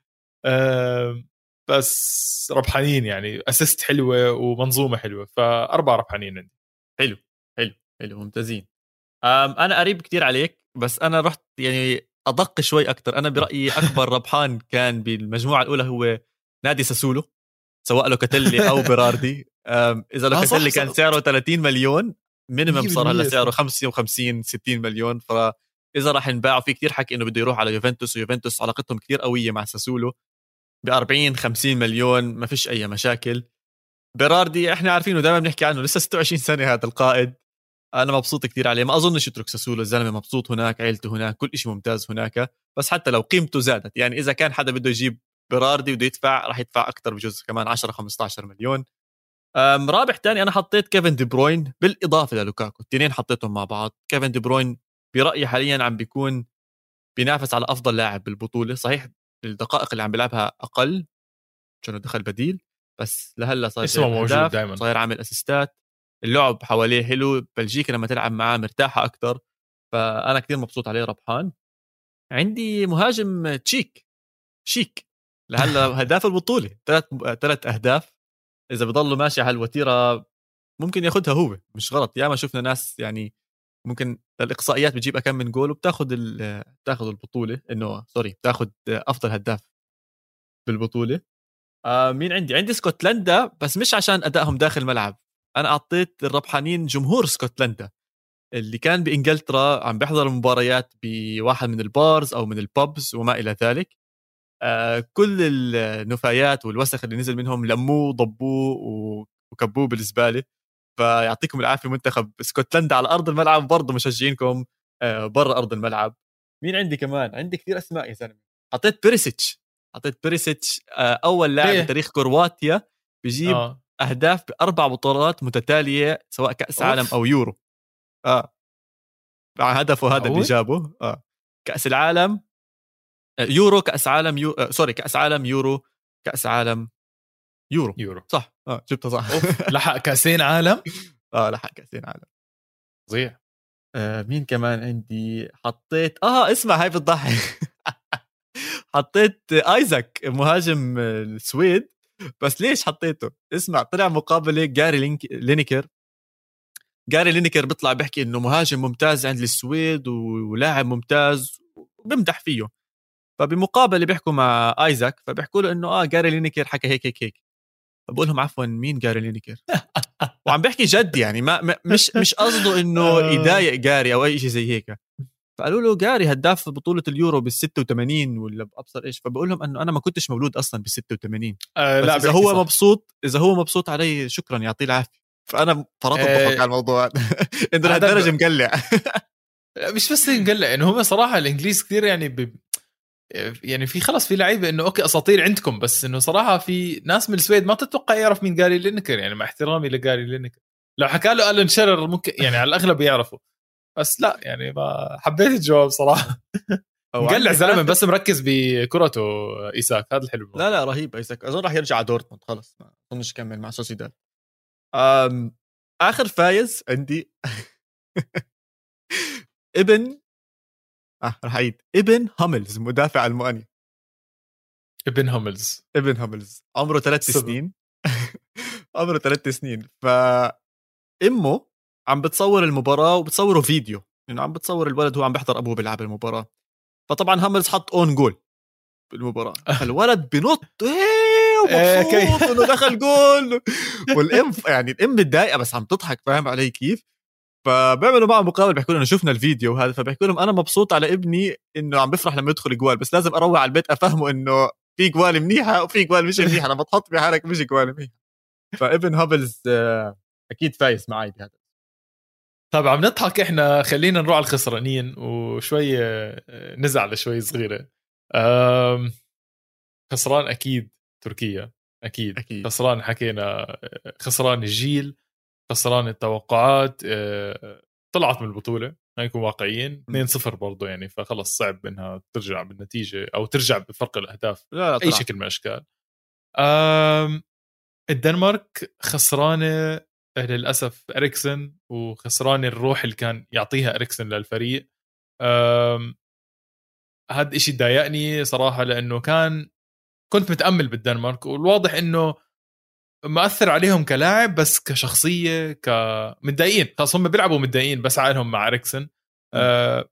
بس ربحانين يعني. assist حلوة ومنظومة حلوة. فأربعة ربحانين عندي. حلو حلو حلو ممتازين. أنا قريب كتير عليك بس أنا رحت يعني أدق شوي أكثر أنا برأيي أكبر ربحان كان بالمجموعة الأولى هو نادي ساسولو سواء لوكاتيلي أو بيراردي. إذا لوكاتيلي آه كان سعره 30 مليون minimum صار هلا سعره 55 60 مليون. فإذا راح ينباع في كثير حكي إنه بده يروح على يوفنتوس ويوفنتوس علاقتهم كثير قوية مع ساسولو. ب 40 50 مليون ما فيش أي مشاكل. بيراردي إحنا عارفينه دائما بنحكي عنه لسه 26 سنة هذا القائد. أنا مبسوط كثير عليه ما أظنش يترك ساسولو الزلمة مبسوط هناك عيلته هناك كل شيء ممتاز هناك. بس حتى لو قيمته زادت يعني إذا كان حدا بده يجيب بيراردي بده يدفع راح يدفع أكثر بجوز كمان 10 15 مليون. رابح تاني أنا حطيت كيفن دي بروين بالإضافة للوكاكو الاثنين حطيتهم مع بعض. كيفن دي بروين برأيي حاليا عم بيكون بينافس على أفضل لاعب بالبطولة صحيح الدقائق اللي عم بيلعبها أقل عشان دخل بديل بس لهلأ صاير اسمه موجود دائما صاير عامل اسيستات اللعب حواليه حلو بلجيكا لما تلعب معاه مرتاحة أكثر فأنا كثير مبسوط عليه ربحان. عندي مهاجم تشيك شيك لهلأ هداف البطولة ثلاث ثلاث أهداف. إذا بضلوا ماشي على الوتيرة ممكن ياخذها هو مش غلط ياما شفنا ناس يعني ممكن الإقصائيات بتجيب كم من جول وبتاخذ بتاخذ البطولة إنه sorry بتاخذ أفضل هداف بالبطولة. آه مين عندي؟ عندي اسكتلندا بس مش عشان أدائهم داخل الملعب. أنا أعطيت الربحانين جمهور اسكتلندا اللي كان بإنجلترا عم بيحضر المباريات بواحد من ال bars أو من ال pubs وما إلى ذلك. آه كل النفايات والوسخ اللي نزل منهم لموه ضبوه وكبوه بالزبالة. فيعطيكم العافية منتخب اسكتلندا على أرض الملعب برضه مشجعينكم آه برا أرض الملعب. مين عندي كمان؟ عندي كثير أسماء يا زلمة. حطيت بيريسيتش. حطيت بيريسيتش آه أول لاعب بتاريخ كرواتيا بجيب آه. أهداف بأربع بطولات متتالية سواء كأس أوف. عالم أو يورو. آه. مع هدفه هذا اللي جابه. آه. كأس العالم آه، يورو كأس عالم يو... آه sorry كأس عالم يورو كأس عالم يورو. يورو. صح. آه جبتها صح. لحق كأسين عالم؟ آه لحق كأسين عالم. فظيع. آه مين كمان عندي؟ حطيت آه اسمع هاي بتضحك. حطيت آيزاك مهاجم السويد. بس ليش حطيته؟ اسمع طلع مقابلة جاري لينك لينيكر. جاري لينيكر بيطلع بيحكي إنه مهاجم ممتاز عند السويد ولاعب ممتاز وبمدح فيه. فبمقابلة بيحكوا مع آيزاك فبيحكوا له إنه آه جاري لينيكر حكى هيك هيك هيك. فبقول لهم عفوا مين جاري لينيكر وعم بيحكي جد يعني ما مش مش قصده إنه آه. يضايق جاري أو أي شيء زي هيك. فقالوا له جاري هداف بطولة اليورو بال 86 ولا بأبصر إيش. فبقول لهم أنه أنا ما كنتش مولود أصلا بال 86 آه لا إذا هو صح. مبسوط إذا هو مبسوط علي شكرا يعطيه العافية. فأنا فرطت آه. على الموضوع. إنه لهالدرجة مقلع. مش بس مقلع إنه هم صراحة الإنجليز كثير يعني. يعني في خلص في لعيبة إنه okay أساطير عندكم بس إنه صراحة في ناس من السويد ما تتوقع يعرف مين جاري لينكر يعني مع احترامي لجاري لينكر. لو حكى له ألان شيرر ممكن يعني على الأغلب يعرفه. بس لا يعني ما حبيت الجواب صراحة. مقلع زلمة بس مركز بكرته إيساك هذا الحلو. لا لا رهيب إيساك. أظن راح يرجع على دورتموند خلص ما أظنش يكمل مع سوسيداد. آخر فايز عندي ابن آه راح أعيد. ابن هاملز مدافع ألماني. ابن هاملز. ابن هاملز. عمره ثلاث سنين. عمره ثلاث سنين. ف إمه عم بتصور المباراة وبتصوره فيديو. انه عم بتصور الولد وهو عم بيحضر أبوه بيلعب المباراة. فطبعا هاملز حط own goal بالمباراة. الولد بنط إيه, إيه، ومبسوط إنه دخل جول والام يعني الام متضايقة بس عم تضحك فاهم علي كيف؟ فبيعملوا معه مقابله بيحكوا لهم شفنا الفيديو وهذا فبيحكوا لهم أنا مبسوط على ابني إنه عم بفرح لما يدخل جوال بس لازم أروح على البيت أفهمه إنه في جوال منيحة وفي جوال مش منيحه لما تحط بحالك مش جوال منيحه فابن هاملز آه، أكيد فايز معي بهذا. طيب عم نضحك إحنا خلينا نروح على الخسرانين وشوي آه، نزعل شوي صغيرة. خسران أكيد تركيا أكيد, أكيد. خسران حكينا خسران الجيل. خسران التوقعات آه، طلعت من البطولة نكون واقعيين 2-0 برضه يعني فخلص صعب إنها ترجع بالنتيجة أو ترجع بفرق الأهداف لا لا أي شكل من الأشكال. الدنمارك خسرانه للأسف إريكسن وخسرانه الروح اللي كان يعطيها إريكسن للفريق. هذا الشيء ضايقني صراحة لأنه كان كنت متأمل بالدنمارك والواضح إنه مأثر عليهم كلاعب بس كشخصية كمتضايقين خلاص هم بيلعبوا متضايقين بس عائلهم مع إريكسن. آه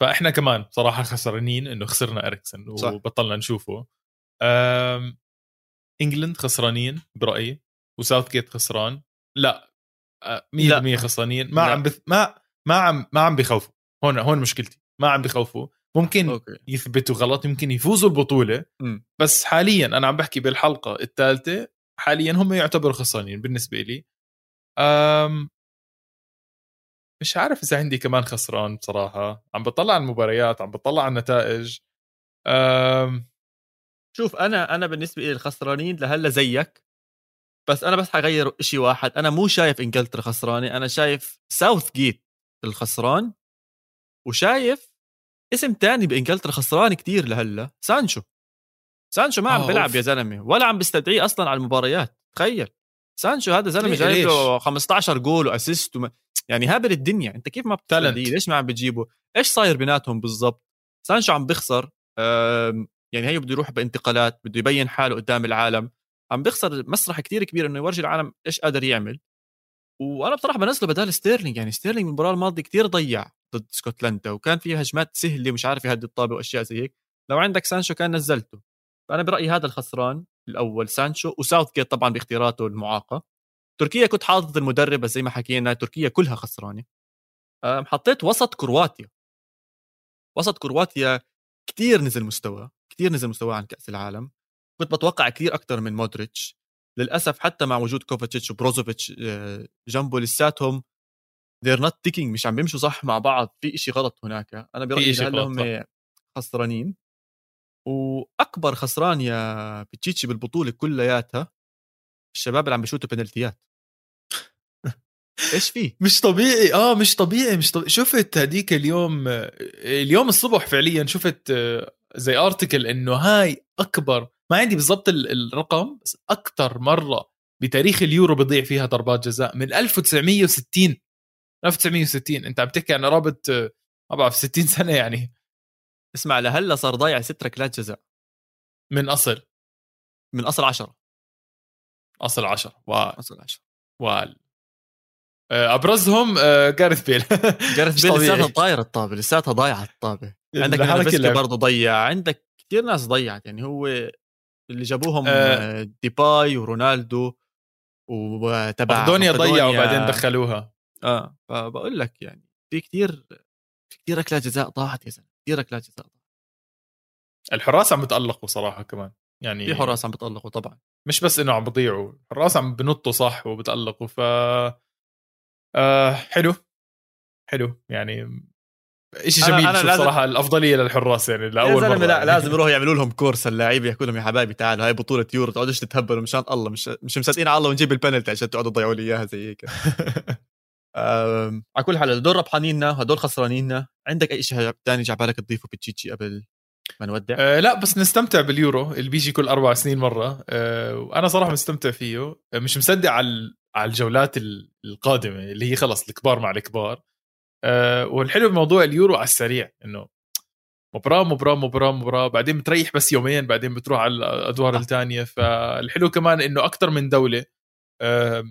فإحنا كمان صراحة خسرانين إنه خسرنا إريكسن وبطلنا نشوفه. آه إنجلند خسرانين برأيي وساوث جيت خسران. لا 100% آه خسرانين. ما لا. عم بث... ما ما عم ما عم بخوفوا. هون هون مشكلتي. ما عم بخوفوا. ممكن أوكي. يثبتوا غلط يمكن يفوزوا البطولة. م. بس حاليا أنا عم بحكي بالحلقة الثالثة حاليا هم يعتبروا خسرانين بالنسبة لي. أم مش عارف إذا عندي كمان خسران بصراحة. عم بطلع على المباريات عم بطلع على النتائج. أم شوف أنا أنا بالنسبة لي الخسرانين لهلأ زيك. بس أنا بس حغير شيء واحد. أنا مو شايف إنجلترا خسرانة. أنا شايف ساوث جيت الخسران. وشايف اسم تاني بإنجلترا خسران كتير لهلا. سانشو. سانشو ما عم بيلعب يا زلمة. ولا عم بيستدعيه أصلا على المباريات. تخيل. سانشو هذا زلمة جايب له 15 goal و assist وما يعني هابل الدنيا. أنت كيف ما بتستدعيه ليش ما عم بتجيبه؟ إيش صاير بيناتهم بالضبط؟ سانشو عم بيخسر يعني هي بده يروح بانتقالات بده يبين حاله قدام العالم. عم بيخسر مسرح كتير كبير إنه يورجي العالم إيش قادر يعمل. وأنا بصراحة بنزله بدال ستيرلينج. يعني ستيرلينج المباراة الماضية كتير ضيع. ضد اسكتلندا وكان فيها هجمات سهلة مش عارف يهدي الطابة وأشياء زي هيك. لو عندك سانشو كان نزلته. فأنا برأيي هذا الخسران الأول سانشو وساوث جيت طبعا باختياراته المعاقة. تركيا كنت حاطط المدرب بس زي ما حكينا تركيا كلها خسرانة. حطيت وسط كرواتيا. وسط كرواتيا كتير نزل مستوى كتير نزل مستوى عن كأس العالم. كنت بتوقع كثير أكثر من مودريتش. للأسف حتى مع وجود كوفاتشيتش وبروزوفيتش آه، جنبه لساتهم they're not ticking مش عم بيمشوا صح مع بعض في إشي غلط هناك. أنا برأيي هلا هم خسرانين. وأكبر خسران يا بتشيتشي بالبطولة كلياتها الشباب اللي عم بيشوتوا بنالتيات. إيش في؟ مش طبيعي. آه مش طبيعي مش طبيعي. شفت هديك اليوم اليوم الصبح فعليا شفت آه، زي ارتكل إنه هاي أكبر ما عندي بالضبط الرقم بس أكثر مرة بتاريخ اليورو بضيع فيها ضربات جزاء من 1960 1960 انت عم تحكي عن قرابه ما بعرف 60 سنة يعني. اسمع لهلا صار ضايع ست ركلات جزاء. من أصل؟ من أصل 10 أصل 10 و أصل 10 وال آه، أبرزهم جارث بيل. جارث بيل لساتها طايرة الطابة لساتها ضايعة الطابة. عندك برضه ضيع. عندك كثير ناس ضيعت. يعني هو اللي جابوهم آه ديباي ورونالدو وتبع مقدونيا ضيعوا وبعدين دخلوها. آه. فبقول لك يعني في كثير في كثير ركلات جزاء ضاعت يا زلمة كثير ركلات جزاء ضاعت الحراس عم بتألقوا صراحة كمان يعني في حراس عم بتألقوا طبعا. مش بس إنه عم بضيعوا الحراس عم بنطوا صح وبتألقوا ف آه حلو حلو يعني شيء جميل أنا, أنا صراحة الأفضلية للحراس يعني لأول مرة لا لازم يروحوا يعملوا لهم كورس اللعيبة يحكوا لهم يا حبايبي تعالوا هاي بطولة يورو تقعدوش تتهبلوا مشان الله مش مش مصدقين على الله ونجيب البنالتي عشان تقعدوا تضيعوا لي إياها زي هيك. على كل حال هدول ربحانيننا هدول خسرانيننا. عندك أي شيء ثاني جاب بالك تضيفه بتشيتشي قبل ما نودع؟ أه لا بس نستمتع باليورو اللي بيجي كل أربع سنين مرة. أه وأنا صراحة مستمتع فيه. أه مش مصدق على على الجولات القادمة اللي هي خلص الكبار مع الكبار. أه والحلو بموضوع اليورو على السريع إنه مباراة مباراة مباراة مباراة. بعدين بتريح بس يومين بعدين بتروح على الأدوار الثانية فالحلو كمان إنه أكثر من دولة أه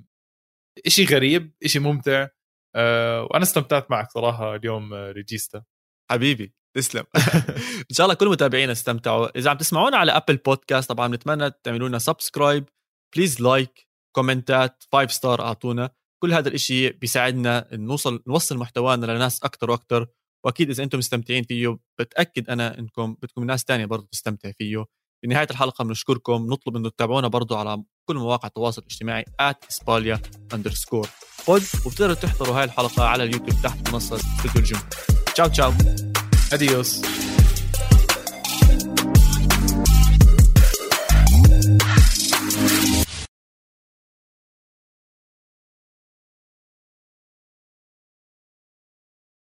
إشي غريب إشي ممتع. أه وأنا استمتعت معك صراحة اليوم ريجيستا. حبيبي تسلم. إن شاء الله كل متابعينا استمتعوا. إذا عم تسمعونا على Apple Podcast طبعا بنتمنى تعملوا لنا subscribe please like كومنتات five star أعطونا. كل هذا الإشي بيساعدنا نوصل نوصل محتوانا لناس أكثر وأكثر وأكيد إذا أنتم مستمتعين فيه بتأكد أنا إنكم بدكم ناس تانية برضه تستمتع فيه. في نهاية الحلقة بنشكركم. نطلب إنه تتابعونا برضه على كل مواقع التواصل الاجتماعي @اسباليا underscore بود وبتقدروا تحضروا هاي الحلقة على اليوتيوب تحت منصة استوديو الجمهور تشاو تشاو. اديوس